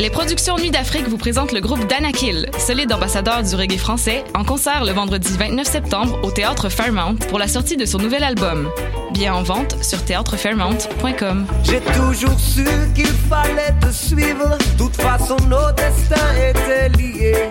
Les productions Nuit d'Afrique vous présentent le groupe Danakil, solide ambassadeur du reggae français, en concert le vendredi 29 septembre au Théâtre Fairmount pour la sortie de son nouvel album. Bien en vente sur théâtrefairmount.com. J'ai toujours su qu'il fallait te suivre, toute façon nos destins étaient liés.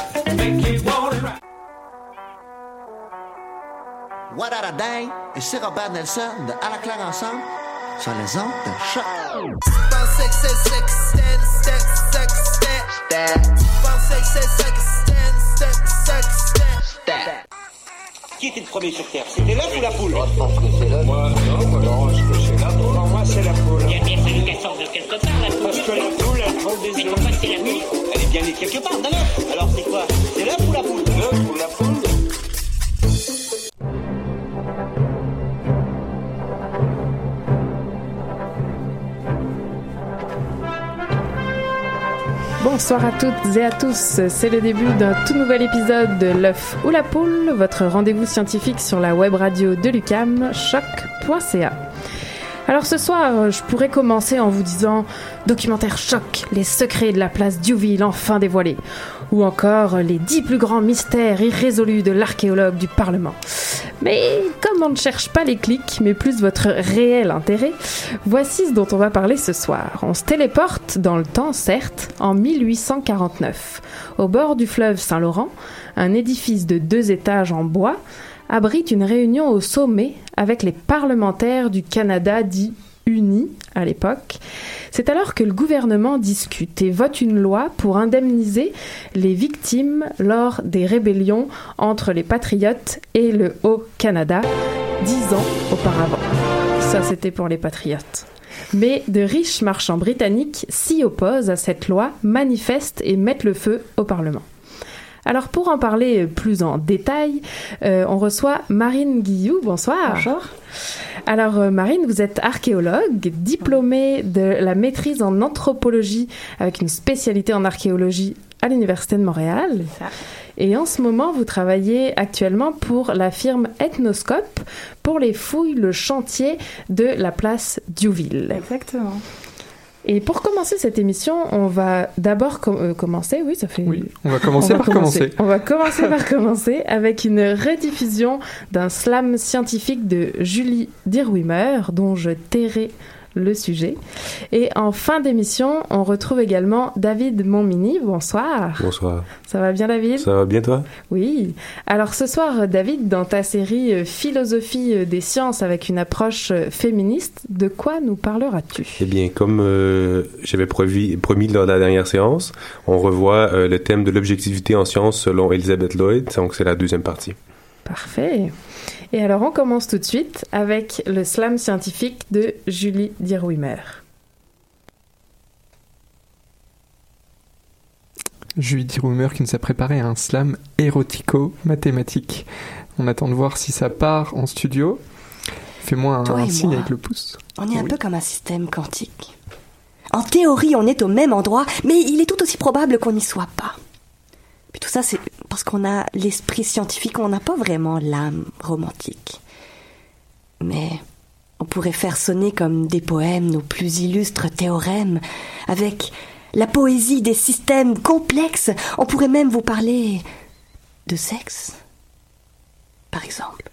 What a day et c'est Robert Nelson de À la claire ensemble sur les ondes de choc. Qui était le premier sur Terre? C'était l'œuf ou la poule? Moi, je pense que c'est l'œuf. Moi, non, alors est-ce que c'est la poule Non, moi, c'est la poule. Il a bien fallu qu'elle sorte de quelque part, la poule. Parce que la poule, elle prend des Mais œufs. pourquoi c'est la nuit Elle est bien née quelque part, d'un œuf. Alors c'est quoi? C'est l'œuf ou la poule? L'œuf ou la poule? Bonsoir à toutes et à tous, c'est le début d'un tout nouvel épisode de L'œuf ou la poule, votre rendez-vous scientifique sur la web radio de Lucam, choc.ca. Alors ce soir, je pourrais commencer en vous disant documentaire choc, les secrets de la place Diouville enfin dévoilés, ou encore les dix plus grands mystères irrésolus de l'archéologue du Parlement. Mais comme on ne cherche pas les clics, mais plus votre réel intérêt, voici ce dont on va parler ce soir. On se téléporte dans le temps, certes, en 1849. Au bord du fleuve Saint-Laurent, un édifice de deux étages en bois abrite une réunion au sommet avec les parlementaires du Canada dit unis à l'époque. C'est alors que le gouvernement discute et vote une loi pour indemniser les victimes lors des rébellions entre les patriotes et le Haut-Canada dix ans auparavant. Ça, c'était pour les patriotes. Mais de riches marchands britanniques s'y opposent à cette loi, manifestent et mettent le feu au Parlement. Alors pour en parler plus en détail, euh, on reçoit Marine Guillou. Bonsoir. Bonjour. Alors euh, Marine, vous êtes archéologue, diplômée de la maîtrise en anthropologie avec une spécialité en archéologie à l'Université de Montréal. Ça. Et en ce moment, vous travaillez actuellement pour la firme Ethnoscope pour les fouilles, le chantier de la place Diouville. Exactement. Et pour commencer cette émission, on va d'abord com- euh, commencer, oui, ça fait... Oui, on va commencer On va par commencer. On va commencer par commencer avec une rediffusion d'un slam scientifique de Julie Dirwimer, dont je tairai le sujet. Et en fin d'émission, on retrouve également David Montmini. Bonsoir. Bonsoir. Ça va bien, David? Ça va bien toi? Oui. Alors ce soir, David, dans ta série euh, Philosophie euh, des sciences avec une approche euh, féministe, de quoi nous parleras-tu? Eh bien, comme euh, j'avais promis, promis lors de la dernière séance, on revoit euh, le thème de l'objectivité en sciences selon Elizabeth Lloyd, donc c'est la deuxième partie. Parfait. Et alors on commence tout de suite avec le slam scientifique de Julie Dirwimer. Julie Rumeur qui nous a préparé un slam érotico-mathématique. On attend de voir si ça part en studio. Fais-moi un, signe moi. avec le pouce. On est un Oui. peu comme un système quantique. En théorie, on est au même endroit, mais il est tout aussi probable qu'on n'y soit pas. Tout ça, c'est parce qu'on a l'esprit scientifique, on n'a pas vraiment l'âme romantique. Mais on pourrait faire sonner comme des poèmes nos plus illustres théorèmes, avec la poésie des systèmes complexes. On pourrait même vous parler de sexe, par exemple.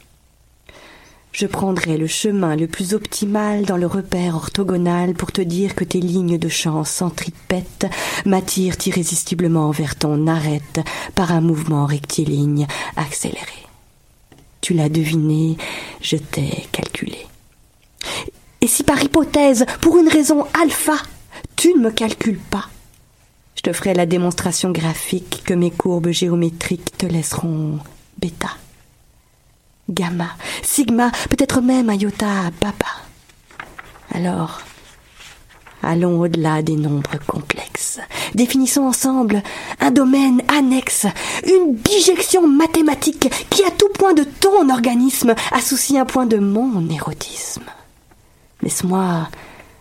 Je prendrai le chemin le plus optimal dans le repère orthogonal pour te dire que tes lignes de chant centripètes m'attirent irrésistiblement vers ton arête par un mouvement rectiligne accéléré. Tu l'as deviné, je t'ai calculé. Et si par hypothèse, pour une raison alpha, tu ne me calcules pas, je te ferai la démonstration graphique que mes courbes géométriques te laisseront bêta gamma, sigma, peut-être même iota, papa. Alors, allons au-delà des nombres complexes. complexe. Définissons ensemble un domaine annexe, une bijection mathématique qui à tout point de ton organisme associe un point de mon érotisme. Laisse-moi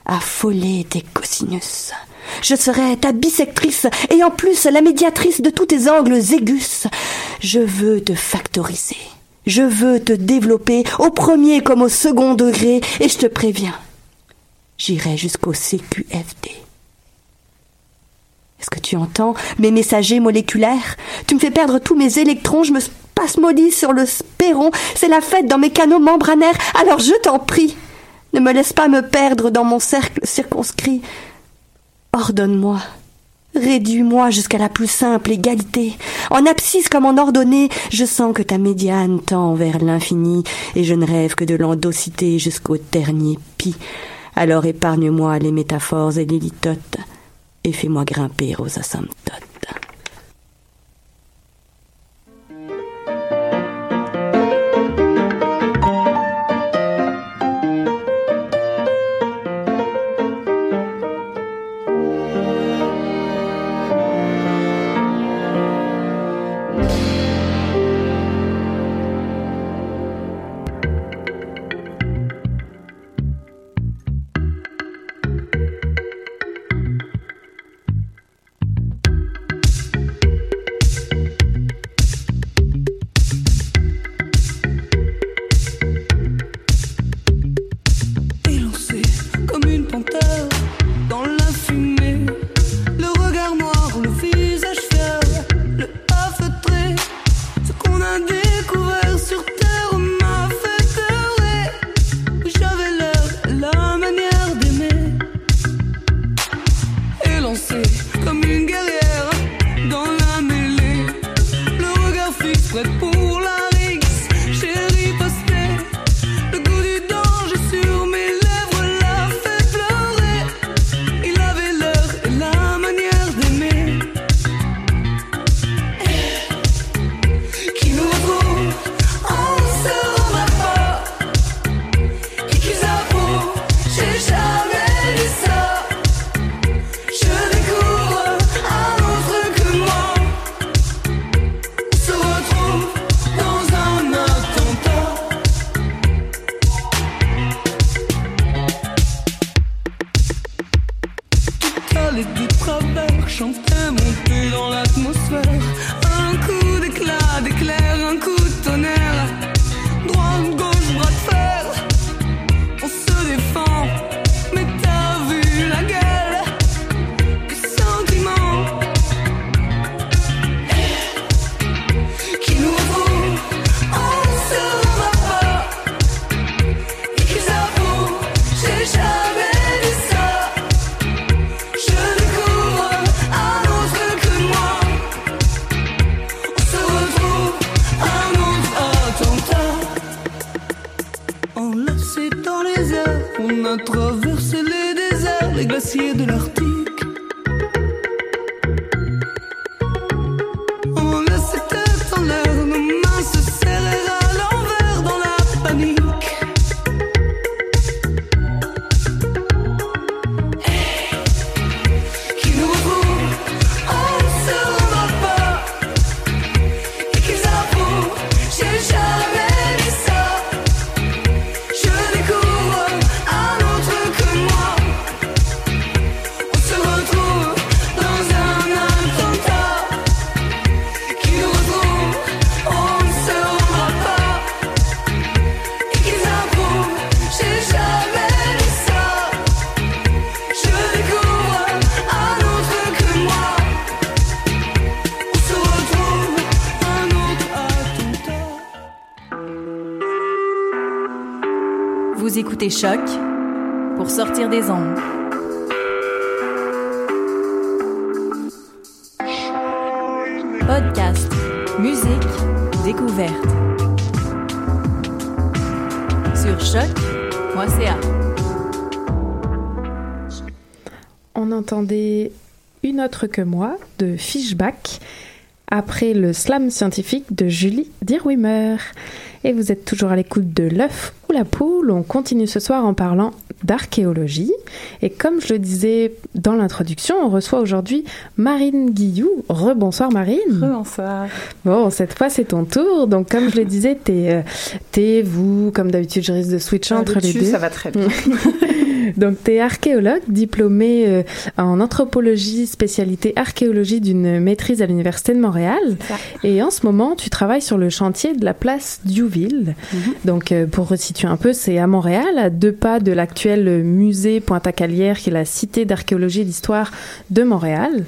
affoler tes cosinus. Je serai ta bisectrice et en plus la médiatrice de tous tes angles aigus. Je veux te factoriser. Je veux te développer au premier comme au second degré et je te préviens. J'irai jusqu'au CQFD. Est-ce que tu entends mes messagers moléculaires? Tu me fais perdre tous mes électrons, je me spasmodise sur le spéron, c'est la fête dans mes canaux membranaires, alors je t'en prie, ne me laisse pas me perdre dans mon cercle circonscrit. Ordonne-moi, réduis-moi jusqu'à la plus simple égalité. En abscisse comme en ordonnée, je sens que ta médiane tend vers l'infini, et je ne rêve que de l'endocité jusqu'au dernier pi. Alors épargne-moi les métaphores et les litotes, et fais-moi grimper aux asymptotes. Écoutez Choc pour sortir des ondes. Podcast, musique, découverte. Sur choc.ca. On entendait Une autre que moi de Fishback après le slam scientifique de Julie Dirwimmer. Et vous êtes toujours à l'écoute de l'œuf ou la poule. On continue ce soir en parlant d'archéologie. Et comme je le disais dans l'introduction, on reçoit aujourd'hui Marine Guillou. Rebonsoir Marine. Rebonsoir. Bon, cette fois c'est ton tour. Donc comme je le disais, t'es, euh, t'es vous, comme d'habitude, je risque de switcher entre le les tu, deux. ça va très bien. Donc, tu es archéologue, diplômé euh, en anthropologie, spécialité archéologie d'une maîtrise à l'Université de Montréal. Et en ce moment, tu travailles sur le chantier de la place Diouville. Donc, euh, pour resituer un peu, c'est à Montréal, à deux pas de l'actuel musée Pointe-à-Calière, qui est la cité d'archéologie et d'histoire de Montréal.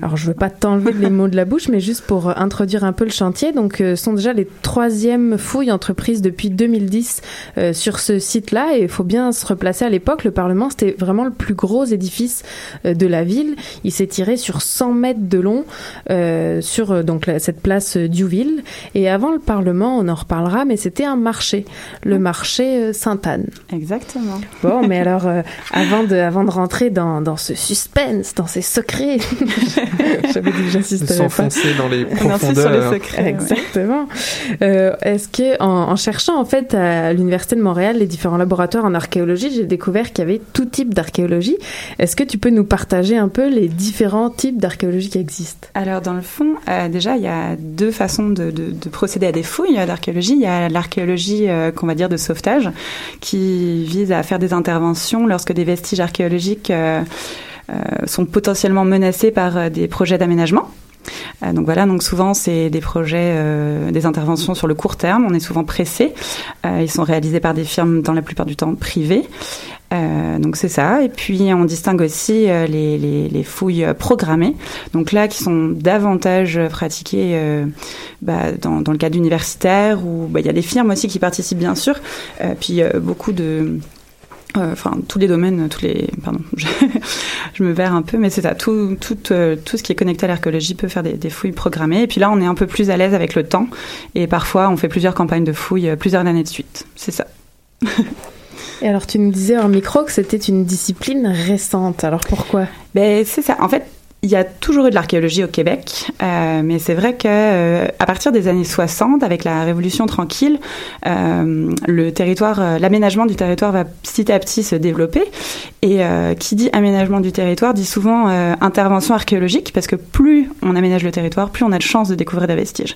Alors, je veux pas t'enlever les mots de la bouche, mais juste pour euh, introduire un peu le chantier. Donc, euh, ce sont déjà les troisièmes fouilles entreprises depuis 2010 euh, sur ce site-là. Et il faut bien se replacer à l'époque. Le Parlement, c'était vraiment le plus gros édifice euh, de la ville. Il s'étirait sur 100 mètres de long euh, sur euh, donc la- cette place Diouville. Et avant le Parlement, on en reparlera, mais c'était un marché, le marché euh, Sainte-Anne. Exactement. Bon, mais alors, euh, avant, de, avant de rentrer dans, dans ce suspense, dans ces secrets, j'avais dit que j'insisterais pas. s'enfoncer dans les Merci sur les profondeurs. secrets. ouais. Exactement. Euh, Est-ce que, en, en cherchant en fait à l'université de Montréal les différents laboratoires en archéologie, j'ai découvert qu'il y avait tout type d'archéologie. Est-ce que tu peux nous partager un peu les différents types d'archéologie qui existent? Alors dans le fond, euh, déjà il y a deux façons de, de- de procéder à des fouilles d'archéologie. Il y a l'archéologie euh, qu'on va dire de sauvetage, qui vise à faire des interventions lorsque des vestiges archéologiques euh, sont potentiellement menacés par des projets d'aménagement. Donc voilà, donc souvent c'est des projets, des interventions sur le court terme. On est souvent pressé. Ils sont réalisés par des firmes dans la plupart du temps privées. Euh, donc c'est ça. Et puis on distingue aussi euh, les, les, les fouilles programmées. Donc là, qui sont davantage pratiquées euh, bah, dans, le cadre universitaire, où bah, il y a des firmes aussi qui participent bien sûr. Puis beaucoup de enfin tous les domaines, tous les, pardon, je, me perds un peu, mais c'est ça, tout, tout, tout ce qui est connecté à l'archéologie peut faire des, fouilles programmées. Et puis là, on est un peu plus à l'aise avec le temps, et parfois, on fait plusieurs campagnes de fouilles, plusieurs années de suite. C'est ça. Et alors, tu nous disais en micro que c'était une discipline récente. Alors pourquoi? Ben, c'est ça. En fait, il y a toujours eu de l'archéologie au Québec, euh, mais c'est vrai que euh, à partir des années 60, avec la Révolution tranquille, euh, le territoire, l'aménagement du territoire va petit à petit se développer. Et qui dit aménagement du territoire dit souvent intervention archéologique, parce que plus on aménage le territoire, plus on a de chances de découvrir des vestiges.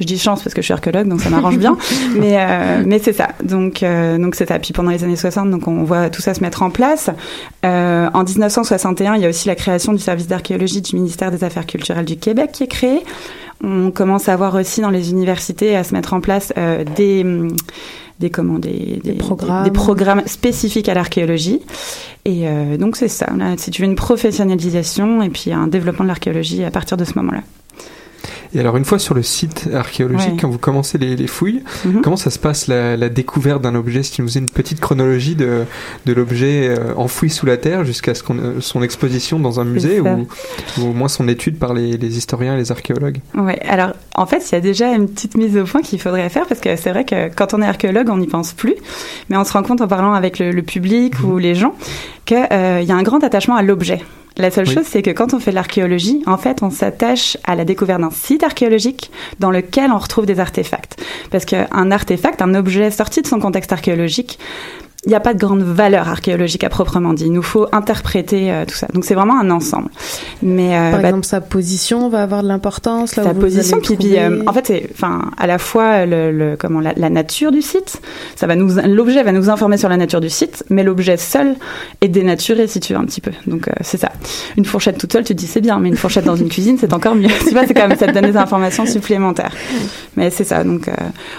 Je dis chance parce que je suis archéologue, donc ça m'arrange bien, mais mais c'est ça. Donc donc c'est ça. Puis pendant les années 60, donc on voit tout ça se mettre en place. En 1961, il y a aussi la création du service d'archéologie du ministère des Affaires culturelles du Québec qui est créé. On commence à voir aussi dans les universités à se mettre en place euh, des hum, des comment des, des, programmes. des programmes spécifiques à l'archéologie et euh, donc c'est ça si tu veux une professionnalisation et puis un développement de l'archéologie à partir de ce moment-là Et alors, une fois sur le site archéologique, Ouais. quand vous commencez les, les fouilles, Mhm. comment ça se passe la, la découverte d'un objet? Si tu nous faisais une petite chronologie de, de l'objet euh, enfoui sous la terre jusqu'à ce qu'on, euh, son exposition dans un musée ou, ou au moins son étude par les, les historiens et les archéologues? Ouais, alors en fait, il y a déjà une petite mise au point qu'il faudrait faire parce que c'est vrai que quand on est archéologue, on n'y pense plus, mais on se rend compte en parlant avec le, le public ou les gens qu'il y a un grand attachement à l'objet. La seule Oui. chose, c'est que quand on fait de l'archéologie, en fait, on s'attache à la découverte d'un site archéologique dans lequel on retrouve des artefacts. Parce qu'un artefact, un objet sorti de son contexte archéologique, il n'y a pas de grande valeur archéologique à proprement dit. Il nous faut interpréter euh, tout ça. Donc c'est vraiment un ensemble. Mais euh, Par bah, exemple, sa position va avoir de l'importance sa vous position puis, puis, euh, en fait enfin à la fois le, le- comment la, la nature du site ça va nous l'objet va nous informer sur la nature du site mais l'objet seul est dénaturé si tu veux un petit peu. Donc c'est ça. Une fourchette toute seule tu te dis c'est bien mais une fourchette dans une cuisine c'est encore mieux. Tu vois c'est quand même ça te donne des informations supplémentaires. Mais c'est ça. Donc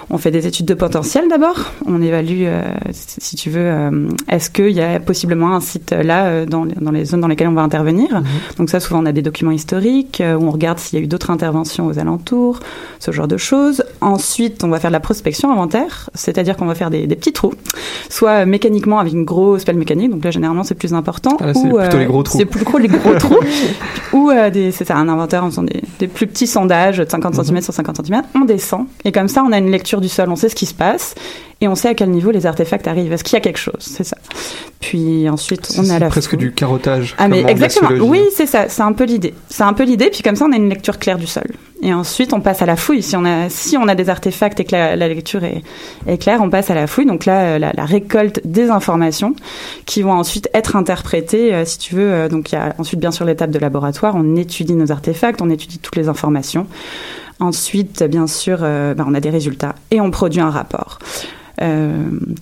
on fait des études de potentiel d'abord. On évalue si tu veux euh, est-ce qu'il y a possiblement un site là euh, dans, les- dans les zones dans lesquelles on va intervenir donc ça souvent on a des documents historiques euh, où on regarde s'il y a eu d'autres interventions aux alentours ce genre de choses. Ensuite, on va faire de la prospection inventaire, c'est-à-dire qu'on va faire des, des petits trous, soit mécaniquement avec une grosse pelle mécanique, donc là généralement c'est plus important, Ah, c'est plutôt les gros trous. c'est plus gros les gros trous, ou c'est ça, un inventaire en faisant des, des plus petits sondages de 50 Mhm. cm sur 50 cm, on descend et comme ça on a une lecture du sol, on sait ce qui se passe et on sait à quel niveau les artefacts arrivent, est-ce qu'il y a quelque chose, c'est ça. Puis ensuite on a la presque du carottage. Ah mais exactement. Oui, c'est ça. C'est un peu l'idée. C'est un peu l'idée. Puis comme ça, on a une lecture claire du sol. Et ensuite, on passe à la fouille. Si on a, si on a des artefacts et que la, la lecture est, est claire, on passe à la fouille. Donc là, euh, la, la récolte des informations qui vont ensuite être interprétées, euh, si tu veux. Euh, donc il y a ensuite, bien sûr, l'étape de laboratoire. On étudie nos artefacts, on étudie toutes les informations. Ensuite, bien sûr, euh, ben, on a des résultats et on produit un rapport. Euh,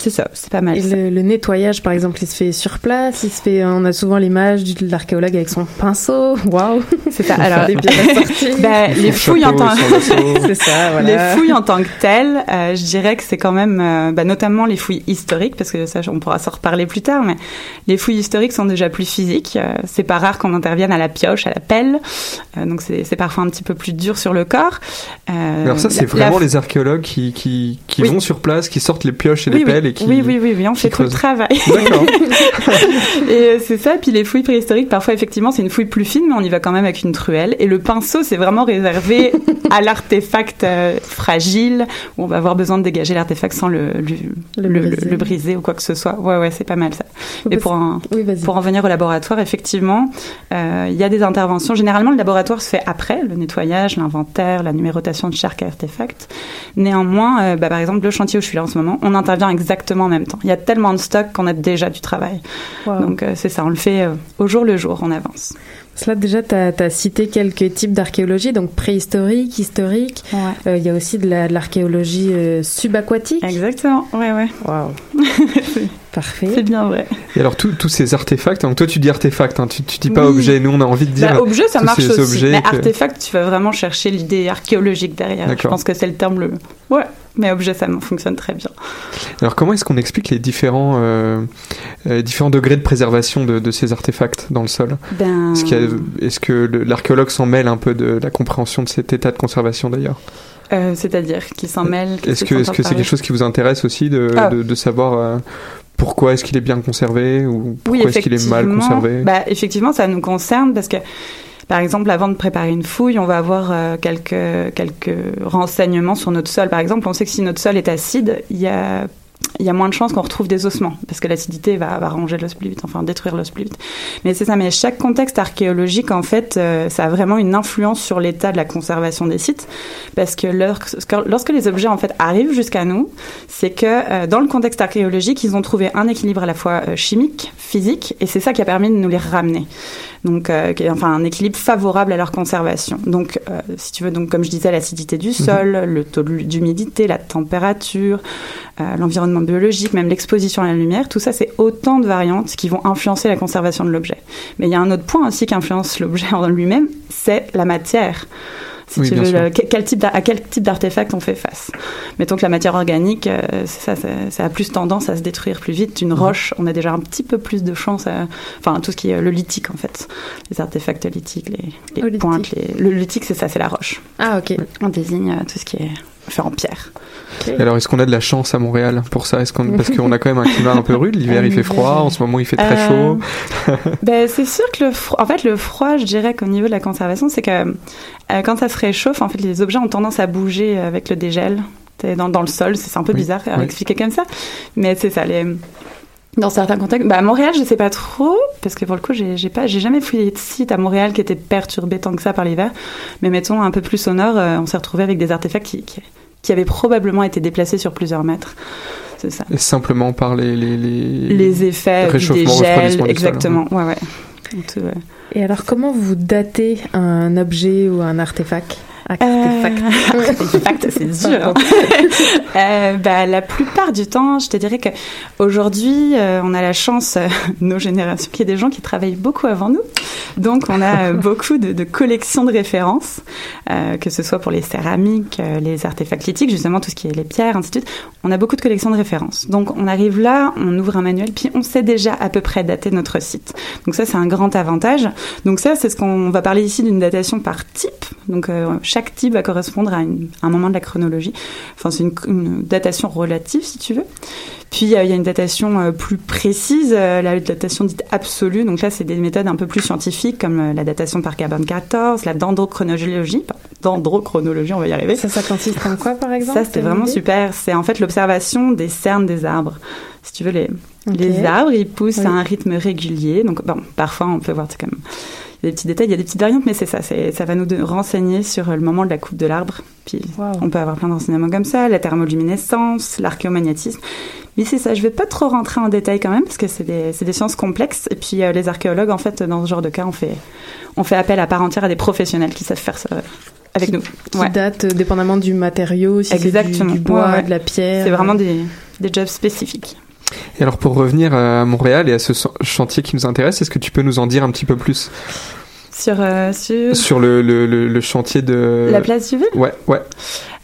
c'est ça, c'est pas mal. Et ça. le, le nettoyage, par exemple, il se fait sur place. Il se fait. On a souvent l'image de l'archéologue avec son pinceau. Waouh. C'est ça. Alors, Des pièces à sortir. bah, les fouilles en tant C'est ça. Voilà. Les fouilles en tant que telles, euh, je dirais que c'est quand même, euh, bah, notamment les fouilles historiques, parce que ça, on pourra s'en reparler plus tard, mais les fouilles historiques sont déjà plus physiques. Euh, c'est pas rare qu'on intervienne à la pioche, à la pelle, Euh, donc c'est parfois un petit peu plus dur sur le corps. Euh, Alors ça, c'est vraiment la- les archéologues qui, qui, qui Oui. vont sur place, qui sortent les pioches et oui, les oui. pelles et qui... oui, oui, oui, oui, on fait tout le travail. D'accord. et euh, c'est ça. Puis les fouilles préhistoriques, parfois effectivement, c'est une fouille plus fine, mais on y va quand même avec une truelle. Et le pinceau, c'est vraiment réservé à l'artefact euh, fragile où on va avoir besoin de dégager l'artefact sans le le, Le le- briser. le briser ou quoi que ce soit. Ouais, ouais, c'est pas mal ça. Et pour en, Oui, pour en venir au laboratoire, effectivement, euh, il y a des interventions. Généralement, le laboratoire se fait après le nettoyage, l'inventaire, la numérotation de chaque artefact. Néanmoins, euh, bah, par exemple, le chantier où je suis là en ce moment, on intervient exactement en même temps. Il y a tellement de stock qu'on a déjà du travail. Wow. Donc euh, c'est ça, on le fait euh, au jour le jour, on avance. Là, déjà, tu as, cité quelques types d'archéologie, donc préhistorique, historique. Euh, Il y a aussi de la- de l'archéologie euh, subaquatique. Exactement, ouais, ouais. Waouh. Parfait. C'est bien vrai. Et alors, tous ces artefacts, donc toi tu dis artefacts, hein, tu, tu dis pas Oui. objet, nous on a envie de dire... Bah, objet, ça marche aussi. objets mais que- artefact, tu vas vraiment chercher l'idée archéologique derrière. Je pense que c'est le terme le. Ouais, mais objet, ça fonctionne très bien. Alors comment est-ce qu'on explique les différents, euh, euh, différents degrés de préservation de, de ces artefacts dans le sol? Ben. Est-ce qu'il que l'archéologue s'en mêle un peu de la compréhension de cet état de conservation d'ailleurs? Euh, C'est-à-dire qui s'en mêle. Est-ce que c'est quelque chose qui vous intéresse aussi de, Ah. de, de savoir euh, pourquoi est-ce qu'il est bien conservé ou Oui, pourquoi est-ce qu'il est mal conservé? Bah, effectivement, ça nous concerne parce que, par exemple, avant de préparer une fouille, on va avoir euh, quelques, quelques renseignements sur notre sol. Par exemple, on sait que si notre sol est acide, il y a il y a moins de chances qu'on retrouve des ossements parce que l'acidité va, va ranger l'os plus vite, enfin détruire l'os plus vite. Mais c'est ça. Mais chaque contexte archéologique, en fait, euh, ça a vraiment une influence sur l'état de la conservation des sites parce que lorsque, les objets en fait arrivent jusqu'à nous, c'est que euh, dans le contexte archéologique, ils ont trouvé un équilibre à la fois euh, chimique, physique, et c'est ça qui a permis de nous les ramener. Donc, enfin, un équilibre favorable à leur conservation. Donc, si tu veux, donc comme je disais, l'acidité du sol, le taux d'humidité, la température, euh, l'environnement biologique, même l'exposition à la lumière, tout ça, c'est autant de variantes qui vont influencer la conservation de l'objet. Mais il y a un autre point aussi qui influence l'objet en lui-même, c'est la matière. Si Oui, tu veux, le- quel type à quel type d'artefact on fait face. Mettons que la matière organique, euh, ça, ça, ça a plus tendance à se détruire plus vite. Mhm. Une roche, on a déjà un petit peu plus de chance à, enfin, tout ce qui est euh, le lithique, en fait. Les artefacts lithiques, les, les Oh, lithique. pointes, les, le lithique, c'est ça, c'est la roche. Ah, ok. On désigne euh, tout ce qui est fait en pierre. Et Alors est-ce qu'on a de la chance à Montréal pour ça? Est-ce qu'on parce qu'on a quand même un climat un peu rude l'hiver il fait froid en ce moment il fait très Euh, chaud Ben, c'est sûr que le froid, en fait, le froid, je dirais qu'au niveau de la conservation, c'est que euh, quand ça se réchauffe, en fait, les objets ont tendance à bouger avec le dégel. Dans, dans le sol, c'est c'est un peu Oui, bizarre à oui. expliquer comme ça, mais c'est ça. Les, dans certains contextes, bah, à Montréal, je sais pas trop, parce que pour le coup, j'ai j'ai pas, j'ai jamais fouillé de site à Montréal qui était perturbé tant que ça par l'hiver. Mais mettons un peu plus au nord, euh, on s'est retrouvé avec des artefacts qui, qui, qui avaient probablement été déplacés sur plusieurs mètres. C'est ça. Et simplement par les les, les... Les effets du sol, exactement. Ouais, ouais. Donc, tout, ouais. Et alors, comment vous datez un objet ou un artefact? Artefact. Artefact, c'est dur. Euh, bah, la plupart du temps, je te dirais que aujourd'hui, euh, on a la chance, euh, nos générations, qu'il y ait des gens qui travaillent beaucoup avant nous. Donc, on a euh, beaucoup de, de collections de références, euh, que ce soit pour les céramiques, euh, les artefacts lithiques, justement tout ce qui est les pierres, ainsi de suite. On a beaucoup de collections de références. Donc, on arrive là, on ouvre un manuel, puis on sait déjà à peu près dater notre site. Donc ça, c'est un grand avantage. Donc ça, c'est ce qu'on va parler ici d'une datation par type. Donc euh, chaque type va correspondre à une- un moment de la chronologie. Enfin, c'est une, une datation relative, si tu veux. Puis euh, il y a une datation euh, plus précise, euh, la datation dite absolue. Donc là, c'est des méthodes un peu plus scientifiques, comme la datation par carbone 14, la dendrochronologie. Dendrochronologie, on va y arriver. Ça, ça consiste en quoi, par exemple Ça, une vraiment super. C'est en fait l'observation des cernes des arbres. Si tu veux, les, les arbres, ils poussent Oui. à un rythme régulier. Donc, bon, parfois, on peut voir, c'est comme. Des petits détails, il y a des petites variantes, mais c'est ça, ça va nous de- renseigner sur le moment de la coupe de l'arbre. Puis on peut avoir plein d'enseignements comme ça, la thermoluminescence, l'archéomagnétisme. Mais c'est ça, je vais pas trop rentrer en détail quand même, parce que c'est des, sciences complexes. Et puis euh, les archéologues, en fait, dans ce genre de cas, on fait, on fait appel à part entière à des professionnels qui savent faire ça avec nous. Qui Ouais. date euh, dépendamment du matériau, si c'est du- Exactement. du, bois, Ouais, ouais. de la pierre. C'est vraiment des, des jobs spécifiques. Et alors pour revenir à Montréal et à ce chantier qui nous intéresse, est-ce que tu peux nous en dire un petit peu plus? Sur, euh, sur... sur le, le, le, le chantier de... La place du Ville? Ouais, ouais.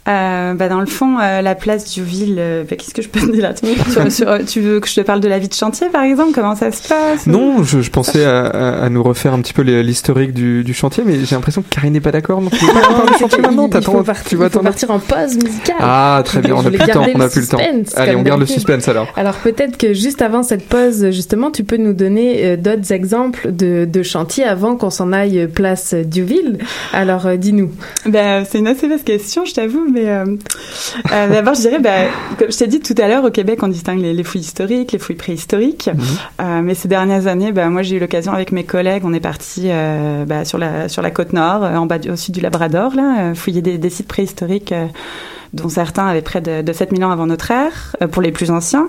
Euh, bah dans le fond, euh, la place du Ville, euh, bah, qu'est-ce que je peux te dire Sur- sur- Tu veux que je te parle de la vie de chantier, par exemple Comment ça se passe Non, je, je pensais à, à- à nous refaire un petit peu l'historique du, du chantier, mais j'ai l'impression que Karine n'est pas d'accord. Donc tu veux pas du chantier maintenant il, il faut partir, tu vas partir en pause musicale. Ah, très bien, on a plus le temps, on a plus le temps. Allez, on garde le suspense alors. Alors peut-être que juste avant cette pause, justement, tu peux nous donner euh, d'autres exemples de, de chantiers avant qu'on s'en aille place Duville. Alors euh, dis-nous. Bah, c'est une assez vaste question, je t'avoue, mais euh, euh, d'abord, je dirais, bah, comme je t'ai dit tout à l'heure, au Québec, on distingue les, les fouilles historiques, les fouilles préhistoriques. Euh, mais ces dernières années, bah, moi, j'ai eu l'occasion avec mes collègues, on est parti bah, sur la sur la côte nord, en bas du, au sud du Labrador, là, fouiller des, des sites préhistoriques. Dont certains avaient près de, de 7000 ans avant notre ère, euh, pour les plus anciens.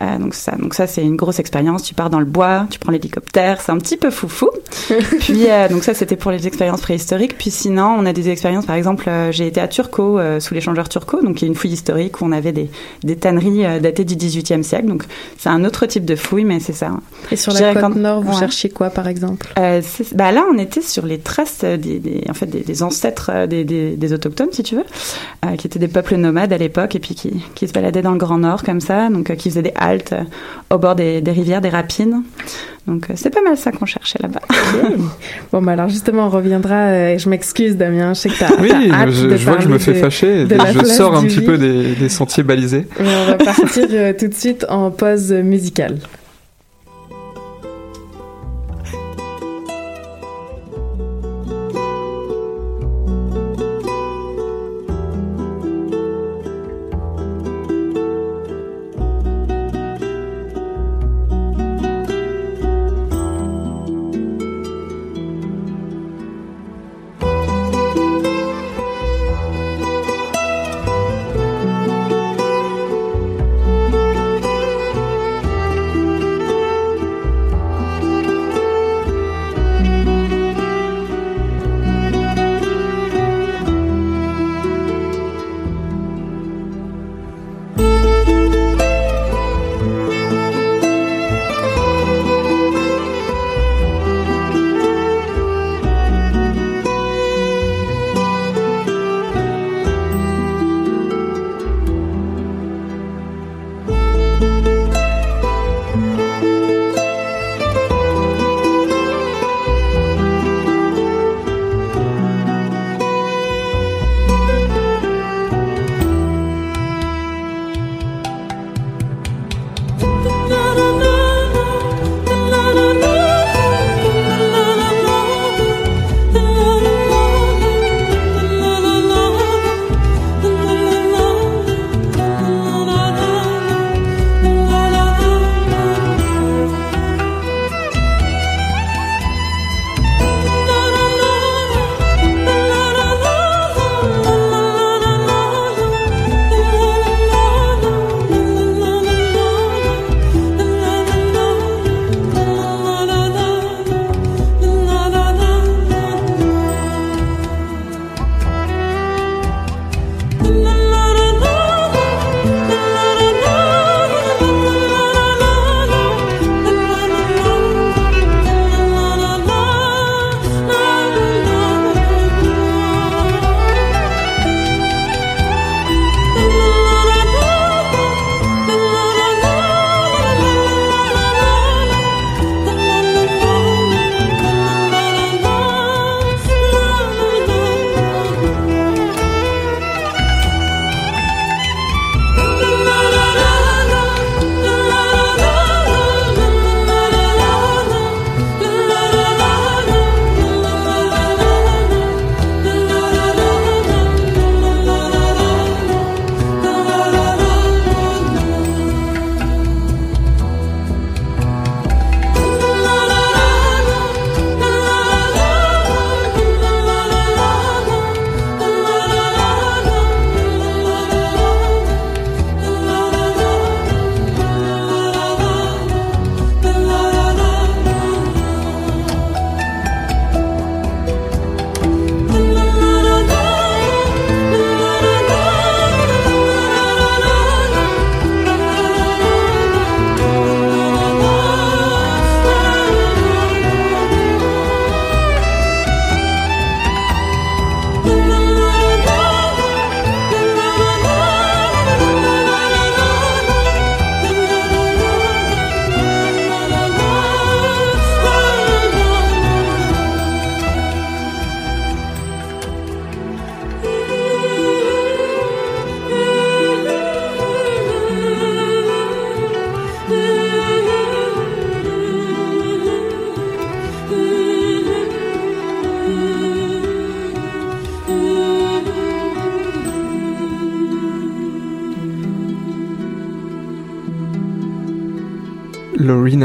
Euh, donc ça, donc ça c'est une grosse expérience. Tu pars dans le bois, tu prends l'hélicoptère, c'est un petit peu foufou. Puis euh, donc ça c'était pour les expériences préhistoriques. Puis sinon on a des expériences, par exemple j'ai été à Turcot euh, sous l'échangeur Turcot, donc il y a une fouille historique où on avait des, des tanneries datées du XVIIIe siècle. Donc c'est un autre type de fouille, mais c'est ça. Et sur la côte quand- nord, vous ouais. cherchez quoi par exemple? Euh, bah là, on était sur les traces des, des- en fait, des, des ancêtres des, des, des autochtones, si tu veux, euh, qui étaient des peuples nomades à l'époque et puis qui, qui se baladaient dans le Grand Nord comme ça, donc euh, qui faisaient des haltes euh, au bord des, des rivières, des rapides. Donc euh, c'est pas mal ça qu'on cherchait là-bas. Bon, bah alors justement, on reviendra. euh, et je m'excuse, Damien. Je sais que t'as Oui, t'as hâte je, de je vois que je me fais de- fâcher. de je sors un petit peu des, des sentiers balisés. Mais on va partir euh, tout de suite en pause musicale.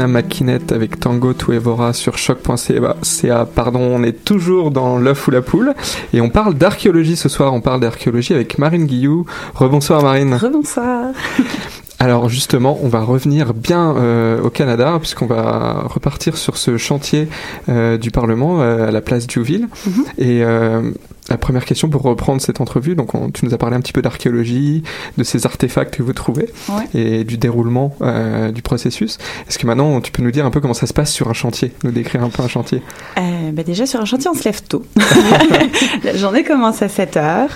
Lorena McKinnett avec Tango to Evora sur choc.ca. Pardon, on est toujours dans l'œuf ou la poule et on parle d'archéologie ce soir. On parle d'archéologie avec Marine Guillou. Rebonsoir Marine. Rebonsoir. Alors justement, on va revenir bien euh, au Canada puisqu'on va repartir sur ce chantier euh, du Parlement euh, à la place Diouville. Mhm. Et la première question pour reprendre cette entrevue, donc on- tu nous as parlé un petit peu d'archéologie, de ces artefacts que vous trouvez Ouais. et du déroulement euh, du processus. Est-ce que maintenant tu peux nous dire un peu comment ça se passe sur un chantier, nous décrire un peu un chantier? Euh, bah déjà sur un chantier on se lève tôt. la journée commence à 7 heures.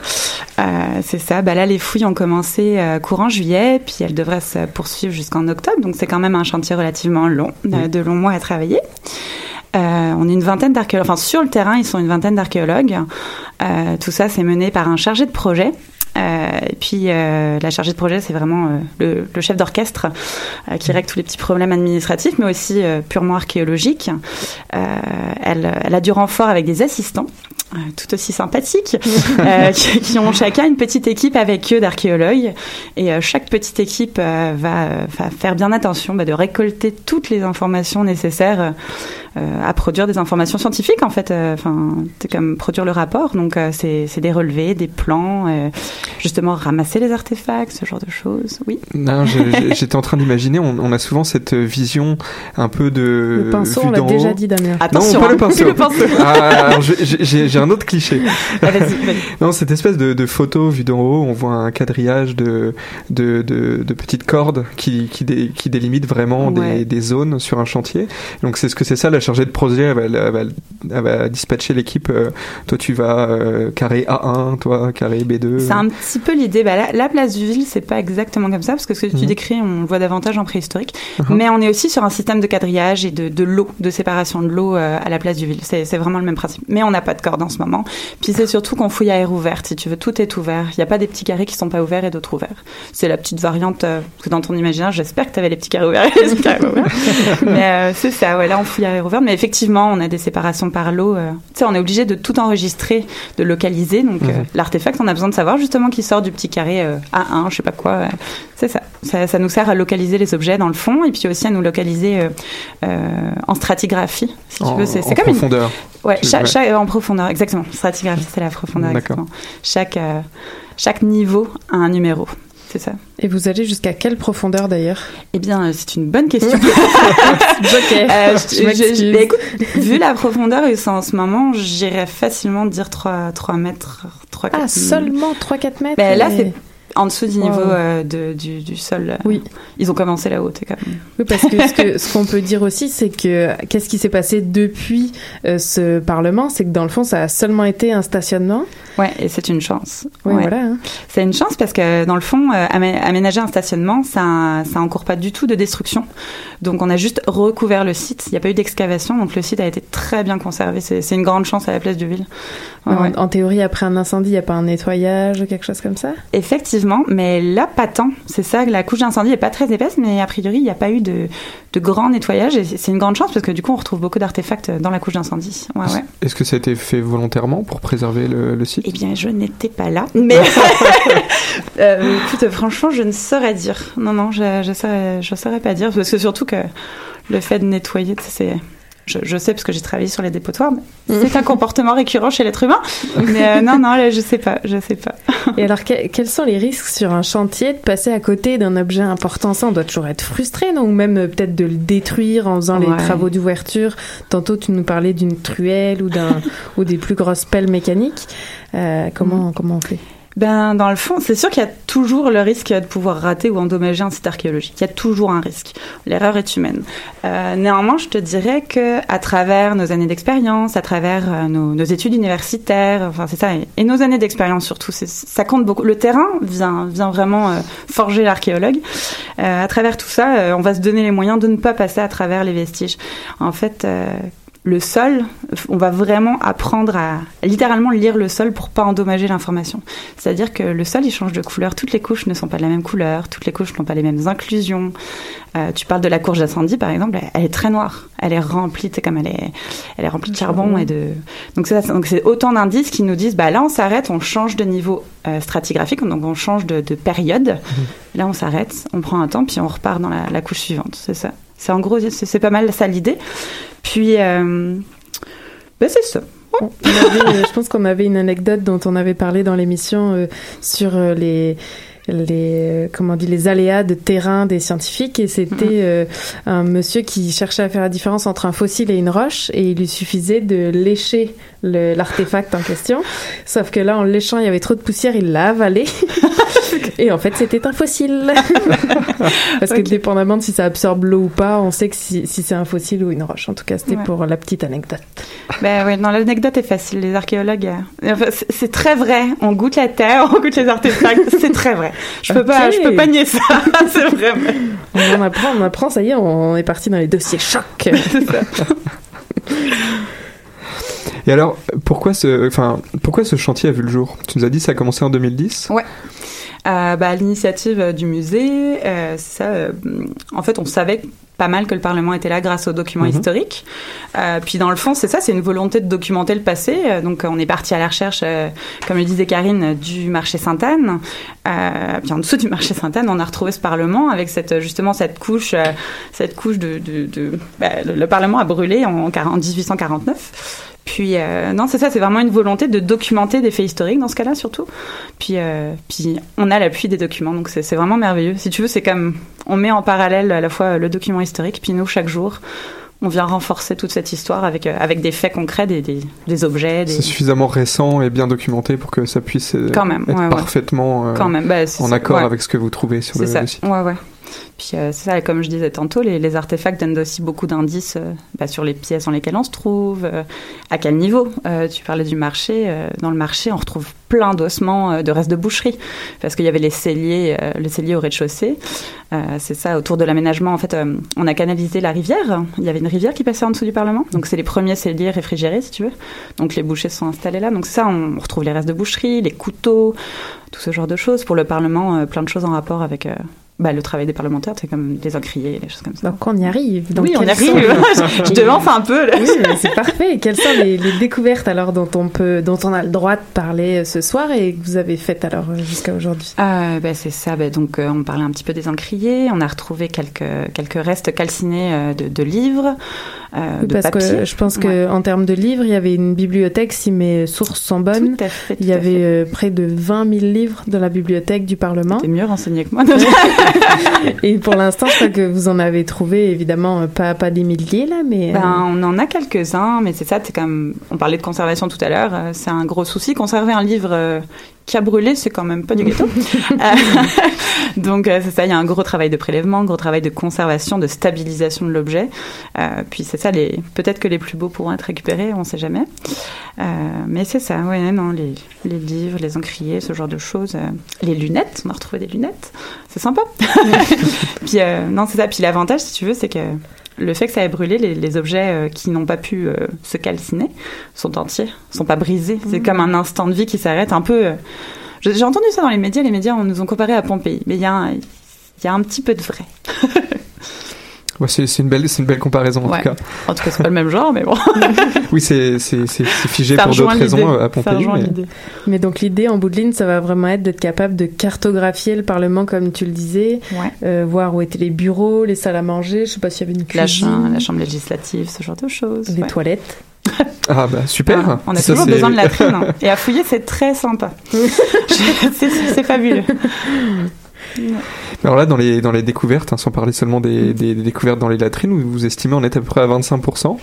Euh, c'est ça. Bah là les fouilles ont commencé euh, courant juillet, puis elles devraient se poursuivre jusqu'en octobre. Donc c'est quand même un chantier relativement long, euh, de longs mois à travailler. Euh, on est une vingtaine d'archéologues. Enfin sur le terrain ils sont une vingtaine d'archéologues. Euh, tout ça c'est mené par un chargé de projet. Euh, et puis la chargée de projet, c'est vraiment le, le chef d'orchestre qui règle tous les petits problèmes administratifs, mais aussi purement archéologiques. Elle, elle a du renfort avec des assistants. tout aussi sympathiques, qui, qui ont chacun une petite équipe avec eux d'archéologues. Et chaque petite équipe va, va faire bien attention bah, de récolter toutes les informations nécessaires à produire des informations scientifiques, en fait. euh, Enfin, c'est comme produire le rapport. Donc, euh, c'est c'est des relevés, des plans, euh, justement ramasser les artefacts, ce genre de choses. Oui. Non, j'étais en train d'imaginer, on, on a souvent cette vision un peu de Le pinceau, on l'a déjà dit, Damien. Attention, non, pas hein, le pinceau. le. Ah, j'ai j'ai un autre cliché. Ah. Non, cette espèce de, de photo vue d'en haut, on voit un quadrillage de, de, de, de petites cordes qui, qui, dé- qui délimitent vraiment Ouais. des, des zones sur un chantier. Donc c'est ce que c'est ça, la chargée de projet, elle va, elle va, elle va dispatcher l'équipe. euh, toi, tu vas euh, carré A1, toi, carré B2. C'est un petit peu l'idée. Bah, la, la place du ville, c'est pas exactement comme ça, parce que ce que tu Mhm. décris, on le voit davantage en préhistorique. Uh-huh. Mais on est aussi sur un système de quadrillage et de, de l'eau, de séparation de l'eau euh, à la place du ville. C'est vraiment le même principe. Mais on n'a pas de corde en ce moment. Puis c'est surtout qu'on fouille à air ouverte, si tu veux. Tout est ouvert. Il n'y a pas des petits carrés qui sont pas ouverts et d'autres ouverts. C'est la petite variante, que dans ton imaginaire, j'espère que tu avais les petits carrés ouverts et les petits carrés ouverts. Mais c'est ça, ouais, là on fouille à air Mais effectivement, on a des séparations par l'eau. euh. Tu sais, on est obligé de tout enregistrer, de localiser. Donc euh, Mhm. l'artefact, on a besoin de savoir justement qu'il sort du petit carré euh, A1, je sais pas quoi. c'est ça. ça. Ça nous sert à localiser les objets dans le fond et puis aussi à nous localiser en stratigraphie, si tu en, veux. C'est comme une profondeur. Ouais, Tu- chaque, ouais. chaque- en profondeur, exactement. Stratigraphie, c'est la profondeur, exactement. Chaque, chaque niveau a un numéro, c'est ça. Et vous allez jusqu'à quelle profondeur d'ailleurs? Eh bien, euh, c'est une bonne question. Joker. Euh, Je je- je- écoute, vu la profondeur et ça en ce moment, j'irais facilement dire 3, 3 mètres, 3, 4 Ah, seulement 3-4 mètres là, et- c'est en dessous du Wow. niveau euh, de, du, du sol. euh. Oui. Ils ont commencé là-haut, quand même. Oui, parce que ce qu'on peut dire aussi, c'est que qu'est-ce qui s'est passé depuis euh, ce Parlement? C'est que dans le fond, ça a seulement été un stationnement? Ouais, et c'est une chance. Oui, Ouais. voilà. hein. C'est une chance parce que dans le fond, euh, amé- aménager un stationnement, ça, ça encourt pas du tout de destruction. Donc on a juste recouvert le site. Il n'y a pas eu d'excavation, donc le site a été très bien conservé. C'est une grande chance à la place du ville. Ouais, en, ouais. en théorie, après un incendie, il n'y a pas un nettoyage ou quelque chose comme ça? Effectivement, mais là pas tant. C'est ça, la couche d'incendie est pas très épaisse, mais a priori il n'y a pas eu de, de grand nettoyage. Et c'est une grande chance parce que du coup on retrouve beaucoup d'artefacts dans la couche d'incendie. Ouais, ouais. Est-ce que ça a été fait volontairement pour préserver le, le site? Eh bien, je n'étais pas là. Mais Euh, écoute, franchement, je ne saurais dire. Non, non, je je saurais, je saurais pas dire parce que surtout que le fait de nettoyer, c'est je, je sais parce que j'ai travaillé sur les dépotoirs. mais C'est un comportement récurrent chez l'être humain. Mais euh, non, non, là, je sais pas, je sais pas. Et alors, que- quels sont les risques sur un chantier de passer à côté d'un objet important? Ça, on doit toujours être frustré, non Ou même euh, peut-être de le détruire en faisant les Ouais. travaux d'ouverture. Tantôt, tu nous parlais d'une truelle ou, d'un, ou des plus grosses pelles mécaniques. Euh, comment, comment on fait? Ben, dans le fond, c'est sûr qu'il y a toujours le risque de pouvoir rater ou endommager un site archéologique. Il y a toujours un risque. L'erreur est humaine. Euh, néanmoins, je te dirais que à travers nos années d'expérience, à travers euh, nos, études universitaires, enfin c'est ça, et, nos années d'expérience surtout, ça compte beaucoup. Le terrain vient, vient vraiment euh, forger l'archéologue. À travers tout ça, on va se donner les moyens de ne pas passer à travers les vestiges. En fait. Le sol, on va vraiment apprendre à littéralement lire le sol pour pas endommager l'information. C'est-à-dire que le sol, il change de couleur. Toutes les couches ne sont pas de la même couleur. Toutes les couches n'ont pas les mêmes inclusions. Euh, tu parles de la courge d'incendie, par exemple. Elle, est très noire. Elle est remplie, c'est comme elle est, elle est remplie de charbon et de. Donc c'est ça. Donc c'est autant d'indices qui nous disent, bah là on s'arrête, on change de niveau euh, stratigraphique, donc on change de, de période. Là on s'arrête, on prend un temps, puis on repart dans la, la couche suivante. C'est ça. c'est en gros, c'est pas mal ça l'idée. Puis, euh, ben c'est ça. On avait, euh, je pense qu'on avait une anecdote dont on avait parlé dans l'émission euh, sur les les comment on dit les aléas de terrain des scientifiques et c'était Mhm. euh, un monsieur qui cherchait à faire la différence entre un fossile et une roche et il lui suffisait de lécher l'artefact en question sauf que là en le léchant il y avait trop de poussière il l'a avalé et en fait c'était un fossile parce que dépendamment de si ça absorbe l'eau ou pas on sait que si, si c'est un fossile ou une roche en tout cas c'était Ouais. pour la petite anecdote Ben oui, non, l'anecdote est facile. Les archéologues, euh, enfin, c'est- très vrai. On goûte la terre, on goûte les artefacts. c'est très vrai. Je peux pas, je peux pas nier ça. c'est vrai. On en apprend, on apprend, ça y est, on est parti dans les dossiers chocs. Et alors, pourquoi ce, enfin, pourquoi ce chantier a vu le jour? Tu nous as dit que ça a commencé en 2010 Ouais. Euh, bah, à l'initiative euh, du musée, euh, ça. euh, en fait, on savait pas mal que le Parlement était là grâce aux documents Mhm. historiques. Euh, puis dans le fond, c'est ça, c'est une volonté de documenter le passé. Euh, donc on est parti à la recherche, euh, comme le disait Karine, du marché Sainte-Anne. Puis en dessous du marché Sainte-Anne, on a retrouvé ce Parlement avec cette justement cette couche, cette couche de, de, de- bah, le, le Parlement a brûlé en 1849. Puis euh, non, c'est ça, c'est vraiment une volonté de documenter des faits historiques dans ce cas-là surtout. Puis euh, puis on a l'appui des documents, donc c'est vraiment merveilleux. Si tu veux, c'est comme on met en parallèle à la fois le document historique, puis nous chaque jour. On vient renforcer toute cette histoire avec, euh, avec des faits concrets, des, des, des objets. Des... C'est suffisamment récent et bien documenté pour que ça puisse Quand même, être ouais, ouais. parfaitement euh, Quand même, bah, en accord ouais. avec ce que vous trouvez sur le, ça, le site. ouais, ouais. Puis euh, c'est ça, comme je disais tantôt, les, artefacts donnent aussi beaucoup d'indices euh, bah, sur les pièces dans lesquelles on se trouve, euh, à quel niveau. Euh, tu parlais du marché. dans le marché, on retrouve plein d'ossements de restes de boucherie, parce qu'il y avait les celliers, les celliers au rez-de-chaussée. C'est ça, autour de l'aménagement, en fait, on a canalisé la rivière. Il y avait une rivière qui passait en dessous du Parlement. Donc c'est les premiers celliers réfrigérés, si tu veux. Donc les bouchers sont installés là. Donc ça, on retrouve les restes de boucherie, les couteaux, tout ce genre de choses. Pour le Parlement, plein de choses en rapport avec... bah, le travail des parlementaires, c'est comme les encriers, les choses comme ça. Donc on y arrive. Donc, oui, on y arrive. sont- je devance un peu. Là. Oui, c'est parfait. Quelles sont les, les découvertes alors dont on peut, dont on a le droit de parler euh, ce soir et que vous avez faites alors euh, jusqu'à aujourd'hui? Euh, bah, c'est ça. Bah, donc, euh, on parlait un petit peu des encriers. On a retrouvé quelques, quelques restes calcinés euh, de, de livres, euh, Oui, de parce papier. que je pense que en termes de livres, il y avait une bibliothèque, si mes sources sont bonnes. Tout à fait, il y avait près de 20 000 livres dans la bibliothèque du Parlement. T'es mieux renseigné que moi. Et pour l'instant, je crois que vous en avez trouvé évidemment euh, pas, pas des milliers là, mais. euh, Ben, on en a quelques-uns, mais c'est ça, c'est on parlait de conservation tout à l'heure, euh, c'est un gros souci. Conserver un livre qui a brûlé, c'est quand même pas du gâteau. Euh, donc euh, c'est ça, il y a un gros travail de prélèvement, un gros travail de conservation, de stabilisation de l'objet. Euh, puis c'est ça, les peut-être que les plus beaux pourront être récupérés, on sait jamais. Euh, mais c'est ça, ouais, non, les, les livres, les encriers, ce genre de choses. euh, les lunettes, on a retrouvé des lunettes, c'est sympa. puis non, c'est ça. Puis l'avantage, si tu veux, c'est que le fait que ça ait brûlé, les, les objets euh, qui n'ont pas pu euh, se calciner sont entiers, sont pas brisés. C'est Mhm. comme un instant de vie qui s'arrête un peu. euh, J'ai entendu ça dans les médias. Les médias on nous ont comparé à Pompéi, mais y il y a un petit peu de vrai. Ouais, c'est une belle, c'est une belle comparaison en Ouais. tout cas. En tout cas, c'est pas le même genre, mais bon. Oui, c'est c'est c'est c'est figé Ça pour d'autres raisons à Pompéi. mais-. Mais donc l'idée en bout de ligne, ça va vraiment être d'être capable de cartographier le Parlement comme tu le disais, Ouais. euh, voir où étaient les bureaux, les salles à manger, je sais pas s'il y avait une La, cuisine, chambre, la chambre législative, ce genre de choses. les ouais. toilettes. Ah bah super. Ah, on a Ça, toujours besoin de latrines. hein. Et à fouiller, c'est très sympa. C'est c'est Alors là, dans les, dans les découvertes, hein, sans parler seulement des, des, des découvertes dans les latrines, vous, vous estimez on est à peu près à 25%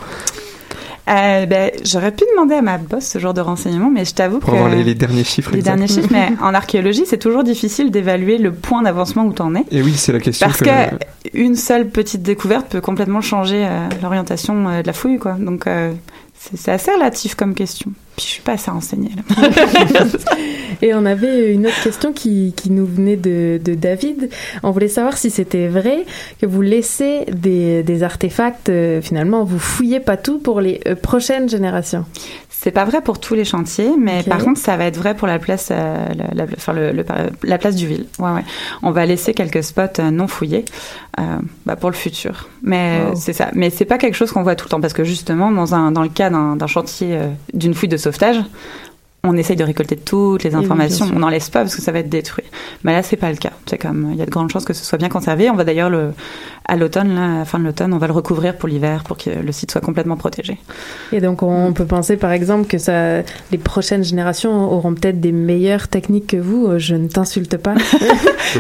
Euh, ben, J'aurais pu demander à ma boss ce genre de renseignements, mais je t'avoue que... pour avoir les, les derniers chiffres les derniers chiffres, mais en archéologie, c'est toujours difficile d'évaluer le point d'avancement où t'en es. Et oui, c'est la question Parce que... que une seule petite découverte peut complètement changer euh, l'orientation euh, de la fouille, quoi. Donc, euh, c'est assez relatif comme question. Puis, je suis pas assez renseignée. là. Et on avait une autre question qui, qui nous venait de, de David. On voulait savoir si c'était vrai que vous laissez des, des artefacts, euh, finalement, vous fouillez pas tout pour les euh, prochaines générations. C'est pas vrai pour tous les chantiers, mais par contre, ça va être vrai pour la place, euh, la, la- enfin, le- le- la place du ville. Ouais, ouais. On va laisser quelques spots euh, non fouillés euh, bah, pour le futur. Mais Wow. c'est ça. Mais c'est pas quelque chose qu'on voit tout le temps parce que justement, dans un dans le cas d'un chantier euh, d'une fouille de sauvetage, on essaye de récolter toutes les informations. on n'en laisse pas parce que ça va être détruit. Mais là, c'est pas le cas. C'est comme il y a de grandes chances que ce soit bien conservé. On va d'ailleurs le à l'automne, là, à la fin de l'automne, on va le recouvrir pour l'hiver pour que le site soit complètement protégé. Et donc on peut penser par exemple que ça, les prochaines générations auront peut-être des meilleures techniques que vous. Euh, Je ne t'insulte pas.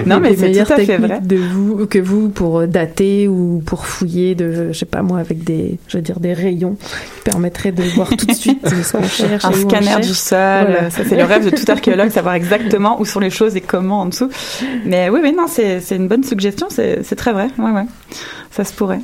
Non, mais c'est tout à fait vrai. de vous que vous pour euh, dater ou pour fouiller de, je sais pas moi, avec des, je veux dire des rayons qui permettraient de voir tout de suite ce qu'on cherche. un scanner cherche. du sol. Voilà. Ça, c'est le rêve de tout archéologue, savoir exactement où sont les choses et comment en dessous. Mais oui, oui, non, c'est une bonne suggestion. C'est c'est très vrai. Ouais, ouais. Ça se pourrait.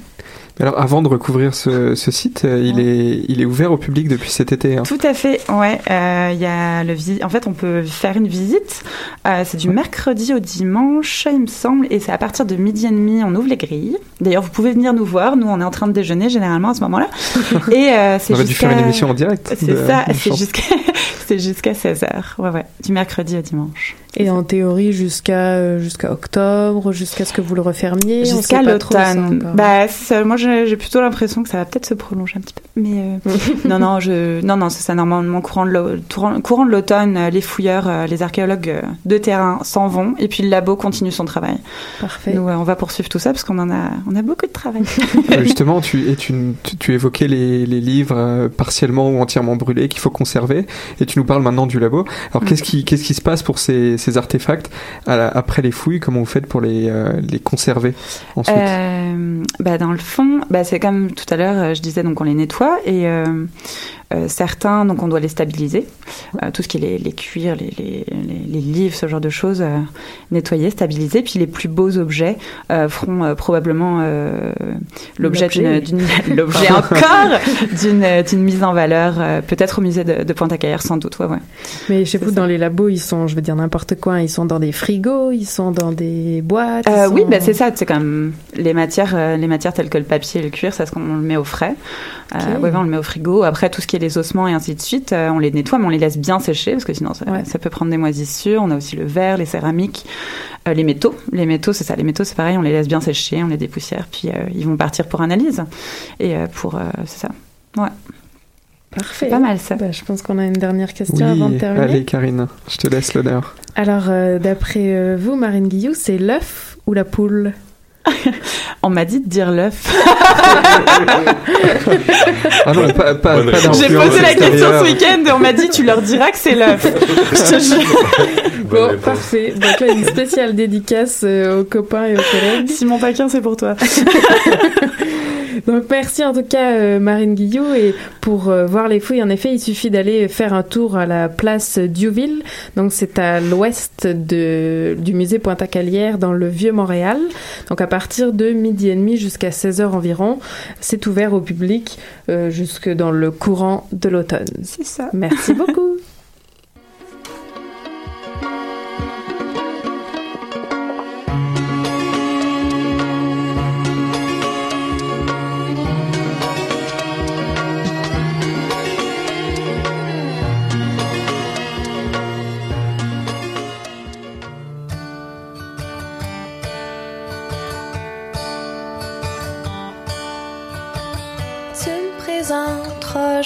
Alors, avant de recouvrir ce, ce site, euh, il, est, il est ouvert au public depuis cet été. hein. Tout à fait, ouais. euh, y a le En fait, on peut faire une visite. Euh, c'est du mercredi au dimanche, il me semble, et c'est à partir de midi et demi, on ouvre les grilles. D'ailleurs, vous pouvez venir nous voir. Nous, on est en train de déjeuner généralement à ce moment-là. Et euh, c'est On aurait dû faire une émission en direct. C'est ça, c'est jusqu'à c'est jusqu'à 16h. Ouais, ouais. Du mercredi au dimanche. Et en théorie jusqu'à euh, jusqu'à octobre, jusqu'à ce que vous le refermiez. Jusqu'à l'automne. Bah, moi, j'ai plutôt l'impression que ça va peut-être se prolonger un petit peu. Mais euh, non, non, je, non, non, c'est ça. Normalement, courant de l'automne, euh, les fouilleurs, les archéologues de terrain s'en vont, et puis le labo continue son travail. Parfait. Nous, on va poursuivre tout ça parce qu'on en a, on a beaucoup de travail. Justement, tu, et tu, tu, tu évoquais les, les livres partiellement ou entièrement brûlés qu'il faut conserver, et tu nous parles maintenant du labo. Alors, Mm. qu'est-ce qui, qu'est-ce qui se passe pour ces, ces artefacts après les fouilles Comment vous faites pour les, euh, les conserver ensuite? Euh, bah, dans le fond, bah, c'est comme tout à l'heure, euh, je disais, donc on les nettoie et euh, certains, donc on doit les stabiliser. Euh, tout ce qui est les, les cuirs, les, les, les- livres, ce genre de choses, euh, nettoyer, stabiliser. Puis les plus beaux objets feront probablement l'objet d'une, L'objet. encore d'une, mise en valeur, peut-être au musée de, de Pointe-à-Cayère, sans doute. Ouais, ouais. Mais chez vous, ça. dans les labos, ils sont, je veux dire n'importe quoi, ils sont dans des frigos, ils sont dans des boîtes. Oui, bah, c'est ça. C'est comme les matières, les matières telles que le papier et le cuir, ça, c'est qu'on le met au frais. Ok. ouais, ouais, on le met au frigo. Après, tout ce qui est les ossements et ainsi de suite, euh, on les nettoie, mais on les laisse bien sécher parce que sinon, ça, Ouais. ça peut prendre des moisissures. On a aussi le verre, les céramiques, euh, les métaux. Les métaux, c'est ça. Les métaux, c'est pareil. On les laisse bien sécher, on les dépoussière, puis euh, ils vont partir pour analyse. Et euh, pour, euh, c'est ça. Ouais. Parfait. Pas mal ça. Bah, je pense qu'on a une dernière question avant de terminer. allez Karine, je te laisse l'honneur. Alors, euh, d'après euh, vous, Marine Guillou, c'est l'œuf ou la poule? On m'a dit de dire l'œuf. Ah non, pas, pas, Bonne pas réponse. J'ai posé la question ce week-end et on m'a dit tu leur diras que c'est l'œuf. Je te jure. Bonne Bon, réponse. parfait. Donc là, une spéciale dédicace euh, aux copains et aux collègues. Simon Paquin, c'est pour toi. Donc merci en tout cas euh, Marine Guillot. Et pour euh, voir les fouilles en effet il suffit d'aller faire un tour à la place Diouville. Donc c'est à l'ouest de du musée Pointe-à-Calière dans le vieux Montréal. Donc à partir de midi et demi jusqu'à 16h environ c'est ouvert au public euh, jusque dans le courant de l'automne. C'est ça. merci beaucoup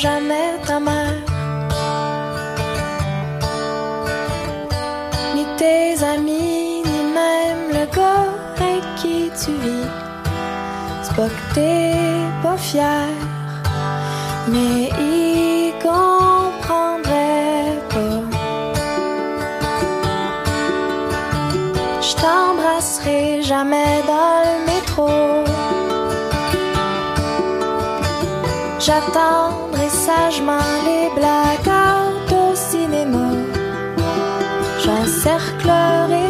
jamais ta mère, ni tes amis, ni même le gars avec qui tu vis. C'est pas que t'es pas fier, mais il comprendrait pas. Je t'embrasserai jamais dans le métro. J'attendrai sagement les blackouts au cinéma. J'encerclerai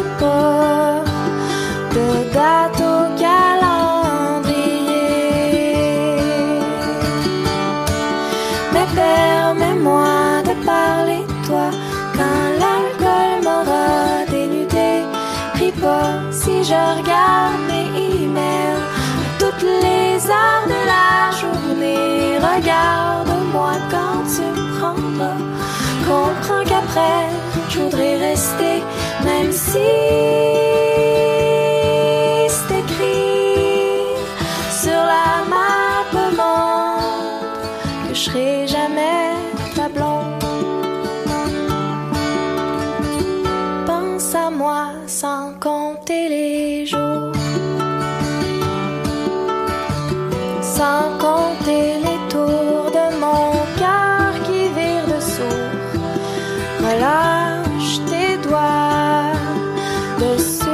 même de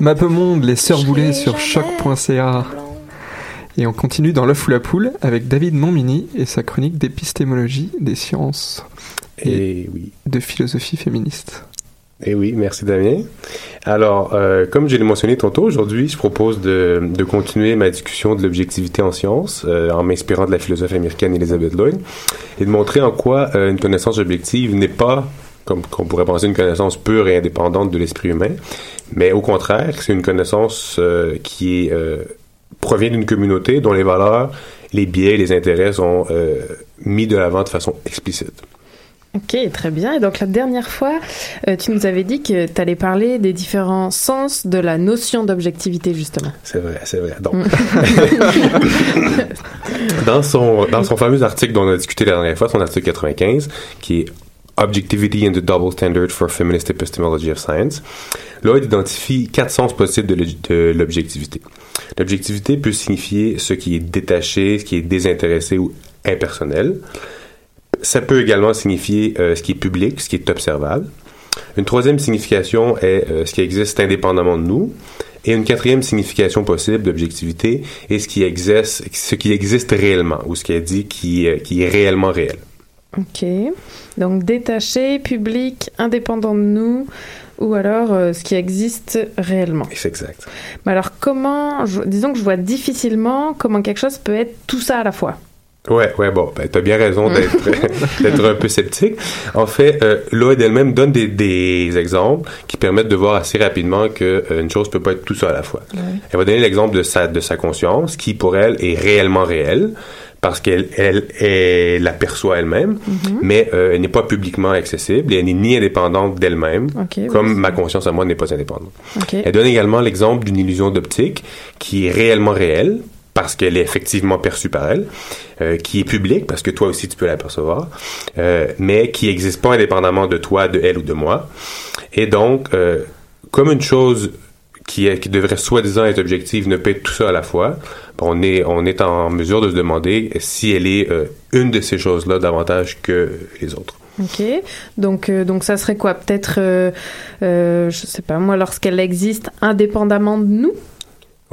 Mappemonde, les sœurs boulées sur choc.ca. Et on continue dans l'œuf ou la poule avec David Montmini et sa chronique d'épistémologie des sciences Et oui. de philosophie féministe. Eh oui, merci Damien. Alors, euh, comme je l'ai mentionné tantôt, aujourd'hui, je propose de, de continuer ma discussion de l'objectivité en sciences euh, en m'inspirant de la philosophe américaine Elizabeth Lloyd et de montrer en quoi euh, une connaissance objective n'est pas, comme qu'on pourrait penser, une connaissance pure et indépendante de l'esprit humain, mais au contraire, c'est une connaissance euh, qui est, euh, provient d'une communauté dont les valeurs, les biais, les intérêts sont euh, mis de l'avant de façon explicite. Ok, très bien. Et donc la dernière fois, tu nous avais dit que tu allais parler des différents sens de la notion d'objectivité, justement. C'est vrai, c'est vrai. Donc, dans son dans son fameux article dont on a discuté la dernière fois, son article 95, qui est Objectivity and the Double Standard for Feminist Epistemology of Science, Lloyd identifie quatre sens possibles de l'objectivité. L'objectivité peut signifier ce qui est détaché, ce qui est désintéressé ou impersonnel. Ça peut également signifier euh, ce qui est public, ce qui est observable. Une troisième signification est euh, ce qui existe indépendamment de nous. Et une quatrième signification possible d'objectivité est ce qui existe, ce qui existe réellement, ou ce qui est dit qui est réellement réel. Ok. Donc détaché, public, indépendant de nous, ou alors euh, ce qui existe réellement. C'est exact. Mais alors comment, je- disons que je vois difficilement comment quelque chose peut être tout ça à la fois. Ouais, ouais, bon, ben, t'as bien raison d'être un peu sceptique. En fait, euh, Lloyd elle-même donne des, des exemples qui permettent de voir assez rapidement que euh, une chose peut pas être tout ça à la fois. Elle va donner l'exemple de sa de sa conscience, qui pour elle est réellement réelle parce qu'elle elle, elle la perçoit elle-même, mais euh, elle n'est pas publiquement accessible et elle n'est ni indépendante d'elle-même, comme oui. ma conscience à moi n'est pas indépendante. Elle donne également l'exemple d'une illusion d'optique qui est réellement réelle parce qu'elle est effectivement perçue par elle, euh, qui est publique parce que toi aussi tu peux l'apercevoir, euh, mais qui n'existe pas indépendamment de toi, de elle ou de moi. Et donc, euh, comme une chose qui, devrait soi-disant être objective ne peut être tout ça à la fois, on est, on est en mesure de se demander si elle est euh, une de ces choses-là davantage que les autres. Ok. Donc euh, donc ça serait quoi? Peut-être, euh, euh, je sais pas moi, lorsqu'elle existe indépendamment de nous?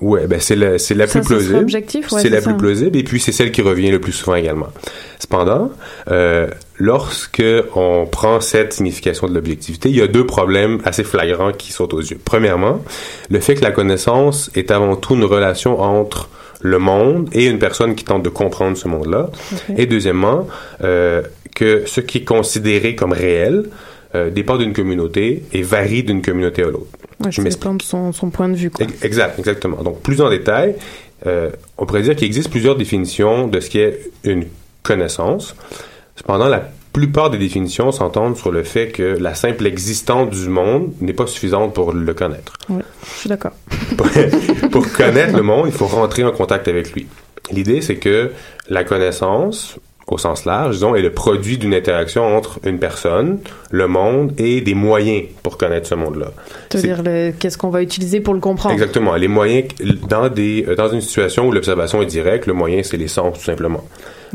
Ouais, ben c'est la, c'est la Ça, plus plausible. objectif, ouais, c'est la ça. plus plausible et puis c'est celle qui revient le plus souvent également. Cependant, euh, lorsque on prend cette signification de l'objectivité, il y a deux problèmes assez flagrants qui sautent aux yeux. Premièrement, le fait que la connaissance est avant tout une relation entre le monde et une personne qui tente de comprendre ce monde-là. Et deuxièmement, euh, que ce qui est considéré comme réel euh, dépend d'une communauté et varie d'une communauté à l'autre. Ouais, Je m'explique. son, son point de vue. Quoi. Exact, exactement. Donc, plus en détail, euh, on pourrait dire qu'il existe plusieurs définitions de ce qu'est une connaissance. Cependant, la plupart des définitions s'entendent sur le fait que la simple existence du monde n'est pas suffisante pour le connaître. Ouais, je suis d'accord. Pour, pour connaître le monde, il faut rentrer en contact avec lui. L'idée, c'est que la connaissance au sens large, disons, est le produit d'une interaction entre une personne, le monde et des moyens pour connaître ce monde-là. C'est-à-dire le- qu'est-ce qu'on va utiliser pour le comprendre? Exactement. Les moyens, dans, des, euh, dans une situation où l'observation est directe, le moyen, c'est les sens, tout simplement.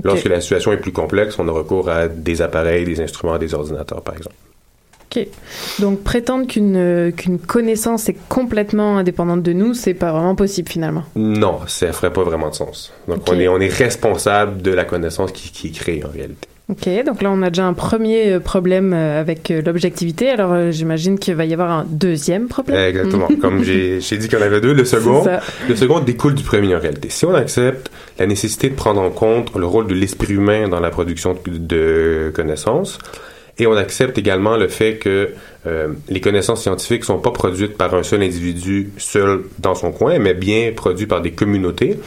Lorsque la situation est plus complexe, on a recours à des appareils, des instruments, des ordinateurs, par exemple. Ok. Donc prétendre qu'une euh, qu'une connaissance est complètement indépendante de nous, c'est pas vraiment possible finalement. Non, ça ferait pas vraiment de sens. Donc, on, est, on est responsable de la connaissance qui, qui est créée, en réalité. Ok, donc là on a déjà un premier euh, problème euh, avec l'objectivité, alors euh, j'imagine qu'il va y avoir un deuxième problème. Exactement. Mhm. Comme j'ai j'ai dit qu'il y en avait deux, le second, le second découle du premier en réalité. Si on accepte la nécessité de prendre en compte le rôle de l'esprit humain dans la production de, de connaissances, et on accepte également le fait que euh, les connaissances scientifiques sont pas produites par un seul individu seul dans son coin, mais bien produites par des communautés.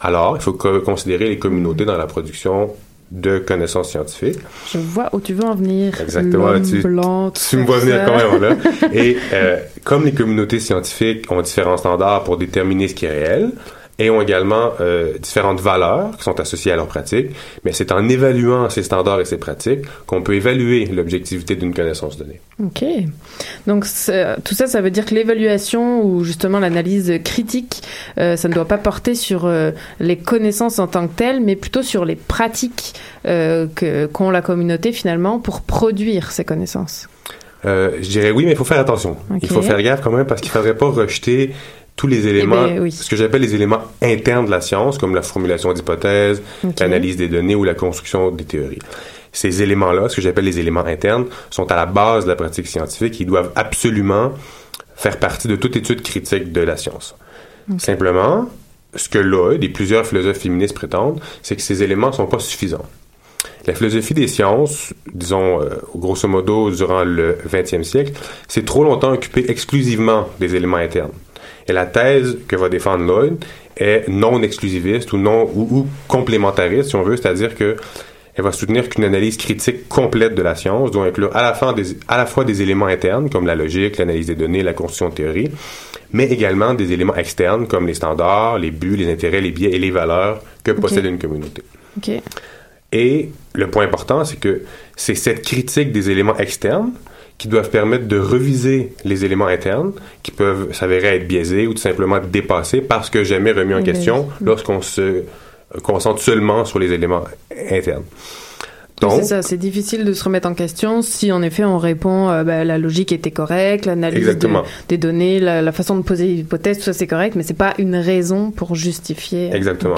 Alors, il faut co- considérer les communautés dans la production de connaissances scientifiques. Je vois où tu veux en venir. Exactement. Tu, blanc, tu me vois venir quand même là. Et euh, comme les communautés scientifiques ont différents standards pour déterminer ce qui est réel, et ont également euh, différentes valeurs qui sont associées à leur pratique, mais c'est en évaluant ces standards et ces pratiques qu'on peut évaluer l'objectivité d'une connaissance donnée. Ok. Donc c'est- tout ça, ça veut dire que l'évaluation ou justement l'analyse critique, euh, ça ne doit pas porter sur euh, les connaissances en tant que telles, mais plutôt sur les pratiques euh, que qu'ont la communauté finalement pour produire ces connaissances. Euh, je dirais oui, mais il faut faire attention. Il faut faire gaffe quand même parce qu'il ne faudrait pas rejeter tous les éléments, ben, oui. ce que j'appelle les éléments internes de la science, comme la formulation d'hypothèses, l'analyse des données ou la construction des théories. Ces éléments-là, ce que j'appelle les éléments internes, sont à la base de la pratique scientifique. Ils doivent absolument faire partie de toute étude critique de la science. Simplement, ce que Lloyd et plusieurs philosophes féministes prétendent, c'est que ces éléments ne sont pas suffisants. La philosophie des sciences, disons, euh, grosso modo, durant le 20e siècle, s'est trop longtemps occupée exclusivement des éléments internes. Et la thèse que va défendre Lloyd est non exclusiviste ou non ou, ou complémentariste, si on veut, c'est-à-dire que elle va soutenir qu'une analyse critique complète de la science doit inclure à la, fois des, à la fois des éléments internes comme la logique, l'analyse des données, la construction de théorie, mais également des éléments externes comme les standards, les buts, les intérêts, les biais et les valeurs que possède une communauté. Ok. Et le point important, c'est que c'est cette critique des éléments externes qui doivent permettre de reviser les éléments internes qui peuvent s'avérer être biaisés ou tout simplement dépassés parce que jamais remis en Oui, question oui. lorsqu'on se concentre seulement sur les éléments internes. C'est ça, c'est difficile de se remettre en question si en effet on répond euh, bah, la logique était correcte, l'analyse de- des données, la, la façon de poser l'hypothèse, tout ça c'est correct, mais c'est pas une raison pour justifier. euh, Exactement.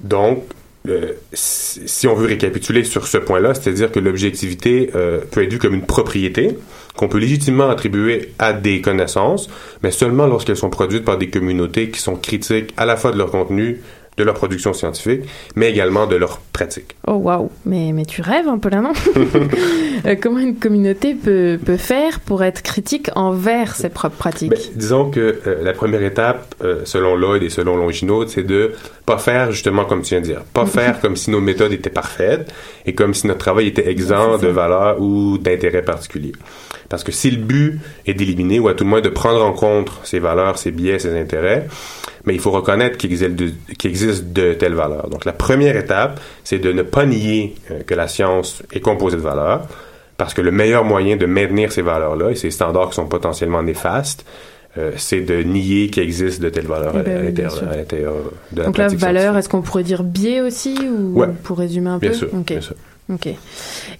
Donc, si si on veut récapituler sur ce point-là, c'est-à-dire que l'objectivité euh, peut être vue comme une propriété qu'on peut légitimement attribuer à des connaissances, mais seulement lorsqu'elles sont produites par des communautés qui sont critiques à la fois de leur contenu, de leur production scientifique, mais également de leur pratique. Oh waouh, mais, mais tu rêves un peu là, non? Euh, Comment une communauté peut, peut faire pour être critique envers ses propres pratiques? Ben, disons que euh, la première étape, euh, selon Lloyd et selon Longinaud, c'est de pas faire justement comme tu viens de dire, pas faire comme si nos méthodes étaient parfaites et comme si notre travail était exempt de valeur ou d'intérêt particulier. Parce que si le but est d'éliminer ou à tout le moins de prendre en compte ces valeurs, ces biais, ces intérêts, mais il faut reconnaître qu'il existe, de, qu'il existe de telles valeurs. Donc la première étape, c'est de ne pas nier euh, que la science est composée de valeurs, parce que le meilleur moyen de maintenir ces valeurs-là et ces standards qui sont potentiellement néfastes, euh, c'est de nier qu'il existe de telles valeurs Eh ben à l'intérieur de la Donc la valeur, est-ce qu'on pourrait dire biais aussi ou Ouais. pour résumer un Bien peu sûr, bien sûr. Ok.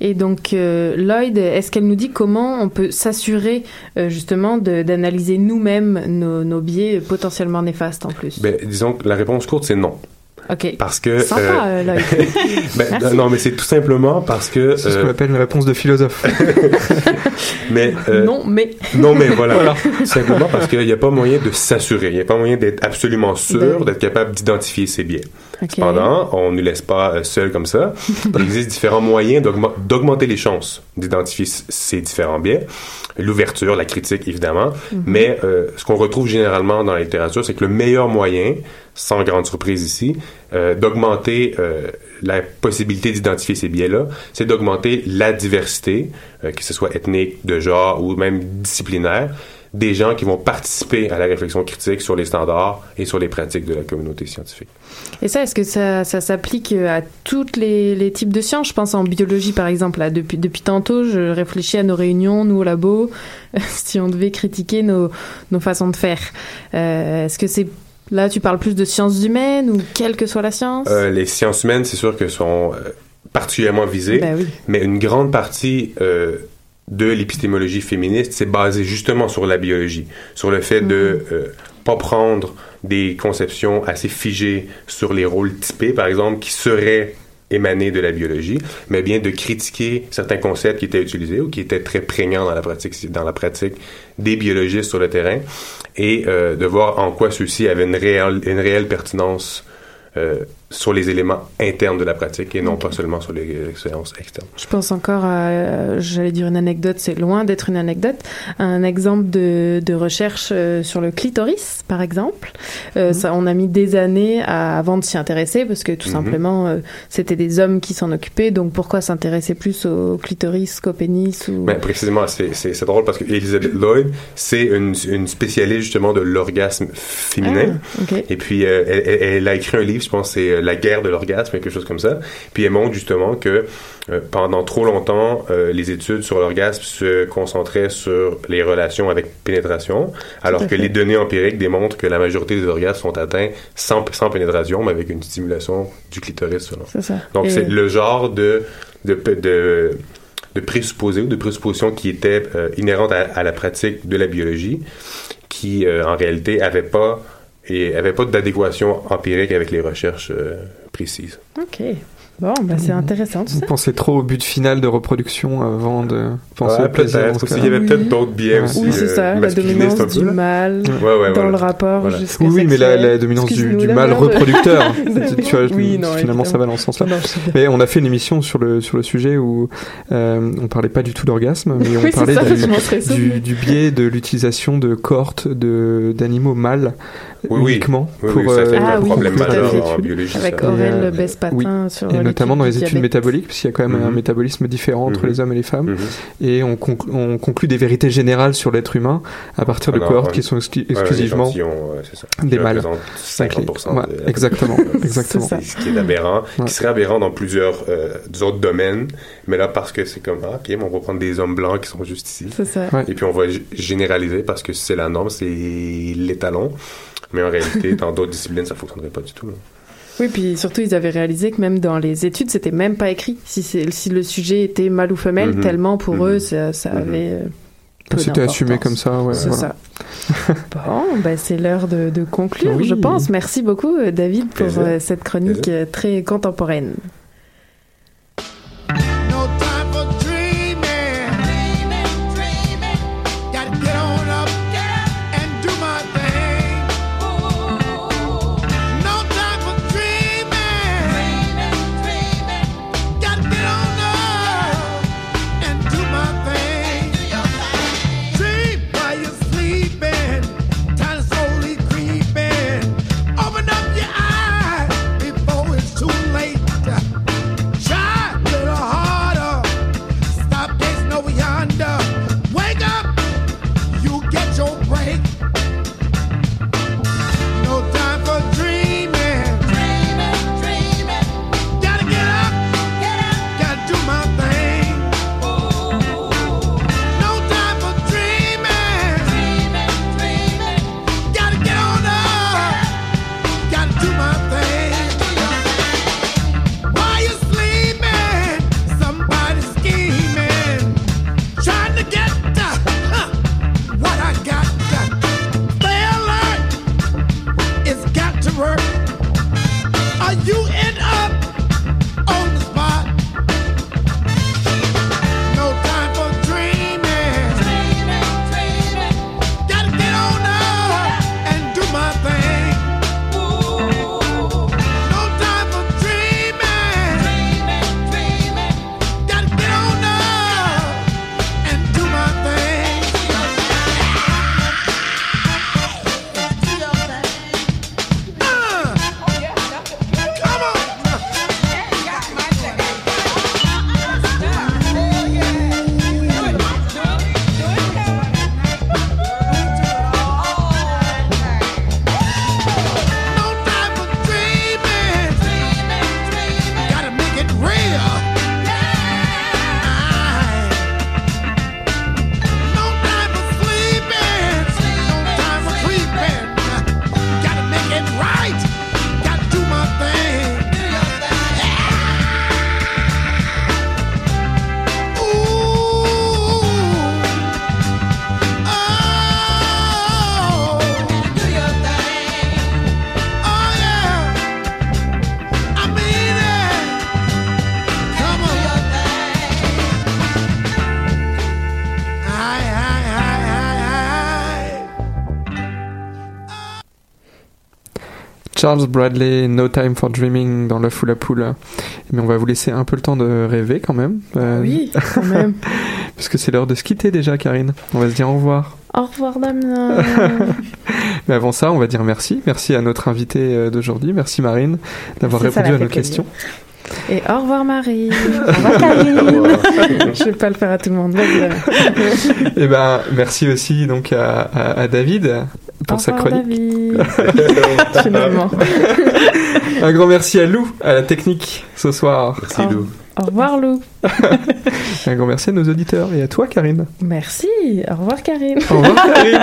Et donc euh, Lloyd, est-ce qu'elle nous dit comment on peut s'assurer euh, justement d'analyser nous-mêmes nos, nos biais potentiellement néfastes en plus? Ben, disons que la réponse courte, c'est non. Ok. Parce que... Sympa, euh, Lloyd. ben, non, mais c'est tout simplement parce que... C'est ce euh, qu'on appelle une réponse de philosophe. mais, euh, non, mais. Non, mais voilà. Voilà. Simplement parce qu'il n'y a pas moyen de s'assurer. Il n'y a pas moyen d'être absolument sûr, Ben- d'être capable d'identifier ses biais. Cependant, on ne nous laisse pas euh, seuls comme ça. Il existe différents moyens d'augmen- d'augmenter les chances d'identifier ces différents biais. L'ouverture, la critique, évidemment. Mhm. Mais euh, ce qu'on retrouve généralement dans la littérature, c'est que le meilleur moyen, sans grande surprise ici, euh, d'augmenter euh, la possibilité d'identifier ces biais-là, c'est d'augmenter la diversité, que ce soit ethnique, de genre ou même disciplinaire, des gens qui vont participer à la réflexion critique sur les standards et sur les pratiques de la communauté scientifique. Et ça, est-ce que ça, ça s'applique à tous les, les types de sciences? Je pense en biologie, par exemple. Là, depuis, depuis tantôt, je réfléchis à nos réunions, nous au labo, si on devait critiquer nos, nos façons de faire. Euh, est-ce que c'est Là, tu parles plus de sciences humaines ou quelle que soit la science? Euh, les sciences humaines, c'est sûr que sont euh, particulièrement visées, Ben oui. mais une grande partie euh, de l'épistémologie féministe, c'est basé justement sur la biologie, sur le fait de euh, pas prendre des conceptions assez figées sur les rôles typés, par exemple, qui seraient émanés de la biologie, mais bien de critiquer certains concepts qui étaient utilisés ou qui étaient très prégnants dans la pratique, dans la pratique des biologistes sur le terrain, et euh, de voir en quoi ceux-ci avaient une réelle, une réelle pertinence euh, sur les éléments internes de la pratique et non pas seulement sur les expériences externes. Je pense encore à, euh, j'allais dire une anecdote, c'est loin d'être une anecdote, un exemple de, de recherche euh, sur le clitoris, par exemple. Euh, ça, on a mis des années à- avant de s'y intéresser parce que tout Mhm. simplement, euh, c'était des hommes qui s'en occupaient. Donc pourquoi s'intéresser plus au clitoris qu'au pénis ou... Ben, précisément, c'est- drôle parce que Elizabeth Lloyd, c'est une, une spécialiste justement de l'orgasme féminin. Ah. Et puis, euh, elle, elle- elle a écrit un livre, je pense, c'est euh, La guerre de l'orgasme, quelque chose comme ça. Puis elle montre justement que euh, pendant trop longtemps, euh, les études sur l'orgasme se concentraient sur les relations avec pénétration, alors que les données empiriques démontrent que la majorité des orgasmes sont atteints sans, sans pénétration, mais avec une stimulation du clitoris. selon. C'est ça. Donc, Et- c'est le genre de, de, de, de présupposés ou de présuppositions qui étaient euh, inhérentes à, à la pratique de la biologie, qui, euh, en réalité, n'avaient pas, et avaient pas d'adéquation empirique avec les recherches euh, précises. Ok. Bon, bah, c'est intéressant tout Vous ça. pensez trop au but final de reproduction avant de penser Ouais, au plaisir. peut-être. dans ce Aussi, cas-là. Il y avait peut-être d'autres biais aussi. Oui, c'est euh, ça, la dominance du là. mal Ouais, ouais, dans voilà. le rapport Voilà. jusqu'à Oui, oui, mais la, dominance du, du mal reproducteur. Oui, tu vois, oui, non, finalement, ça va dans ce sens-là. Mais on a fait une émission sur le, sur le sujet où euh, on parlait pas du tout d'orgasme, mais on Oui, parlait ça, du, du, du biais de l'utilisation de cohortes d'animaux mâles Oui, oui. uniquement Oui, pour oui, ça fait euh, un problème majeur les en biologie, Avec. Aurel euh, Bespatin oui. sur Et notamment dans les études diabète. métaboliques, puisqu'il y a quand même un Mhm. métabolisme différent entre Mhm. les hommes et les femmes. Mhm. Et on, conclut, on conclut des vérités générales sur l'être humain à partir de Alors, cohortes un- qui sont exclu- exclusivement ouais, ça, des mâles. représente 50% Ouais, de la exactement, exactement. Ce qui est aberrant, Ouais. qui serait aberrant dans plusieurs euh, autres domaines, mais là, parce que c'est comme, ah, ok, on va prendre des hommes blancs qui sont juste ici. C'est ça. Ouais. Et puis on va généraliser parce que c'est la norme, c'est l'étalon. Mais en réalité, dans d'autres disciplines, ça fonctionnerait pas du tout. là. Oui, puis surtout, ils avaient réalisé que même dans les études, c'était même pas écrit si, c'est- si le sujet était mâle ou femelle, Mhm. tellement pour Mhm. eux, ça, ça Mhm. avait. euh, peu C'était assumé comme ça, ouais. C'est voilà. ça. Bon, ben c'est l'heure de, de conclure, Oui. je pense. Merci beaucoup, euh, David, pour Plaisir. euh, cette chronique Plaisir. très contemporaine. Charles Bradley, No Time for Dreaming dans l'œuf ou la poule. Mais on va vous laisser un peu le temps de rêver quand même. Euh, Oui, quand même. Puisque c'est l'heure de se quitter déjà, Karine. On va se dire au revoir. Au revoir, Damien. Mais avant ça, on va dire merci. Merci à notre invité euh, d'aujourd'hui. Merci Marine d'avoir répondu à nos plaisir. questions. Et au revoir, Marie. Au revoir, Karine. Je vais pas le faire à tout le monde. Et ben, merci aussi donc à, à- à David pour Au sa chronique. David. Finalement. Un grand merci à Lou, à la technique ce soir. Merci Lou. Au revoir, Lou. Un grand merci à nos auditeurs et à toi, Karine. Merci. Au revoir, Karine. Au revoir, Karine.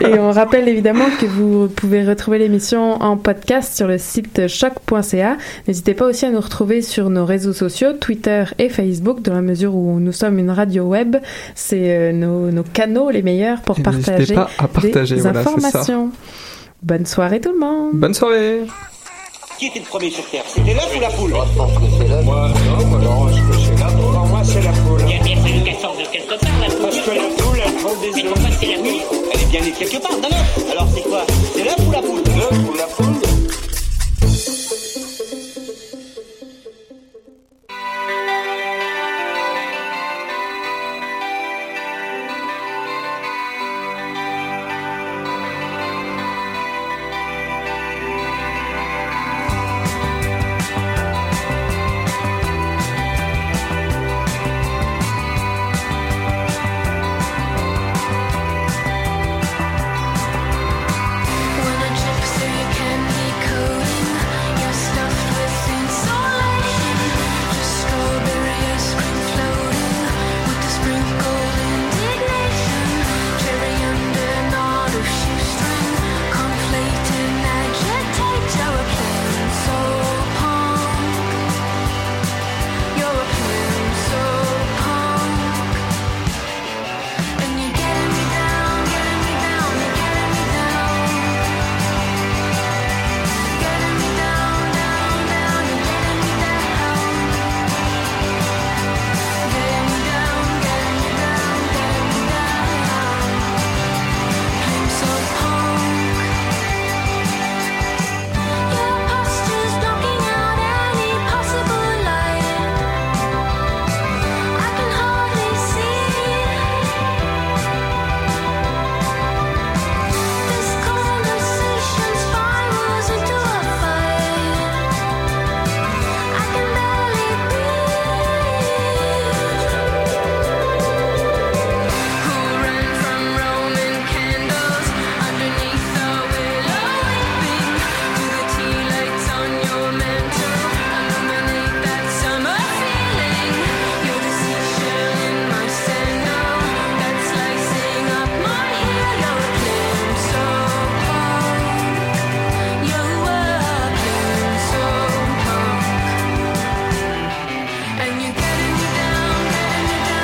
Et on rappelle évidemment que vous pouvez retrouver l'émission en podcast sur le site choc.ca. N'hésitez pas aussi à nous retrouver sur nos réseaux sociaux, Twitter et Facebook, dans la mesure où nous sommes une radio web. C'est euh, nos, nos canaux les meilleurs pour Et partager, pas à partager, des voilà, informations. Bonne soirée tout le monde. Bonne soirée. Qui était le premier sur Terre? C'était l'œuf ou la poule? Moi, je pense que c'est l'œuf. Moi, non, moi, non, je pense que c'est l'œuf. Pour moi, c'est la poule. Il y a bien fallu qu'elle sorte de quelque part, la poule. Parce que la poule, elle prend des œufs. Mais pourquoi c'est la poule? Elle est bien née quelque part, d'un l'œuf. Alors, c'est quoi? C'est l'œuf ou la poule?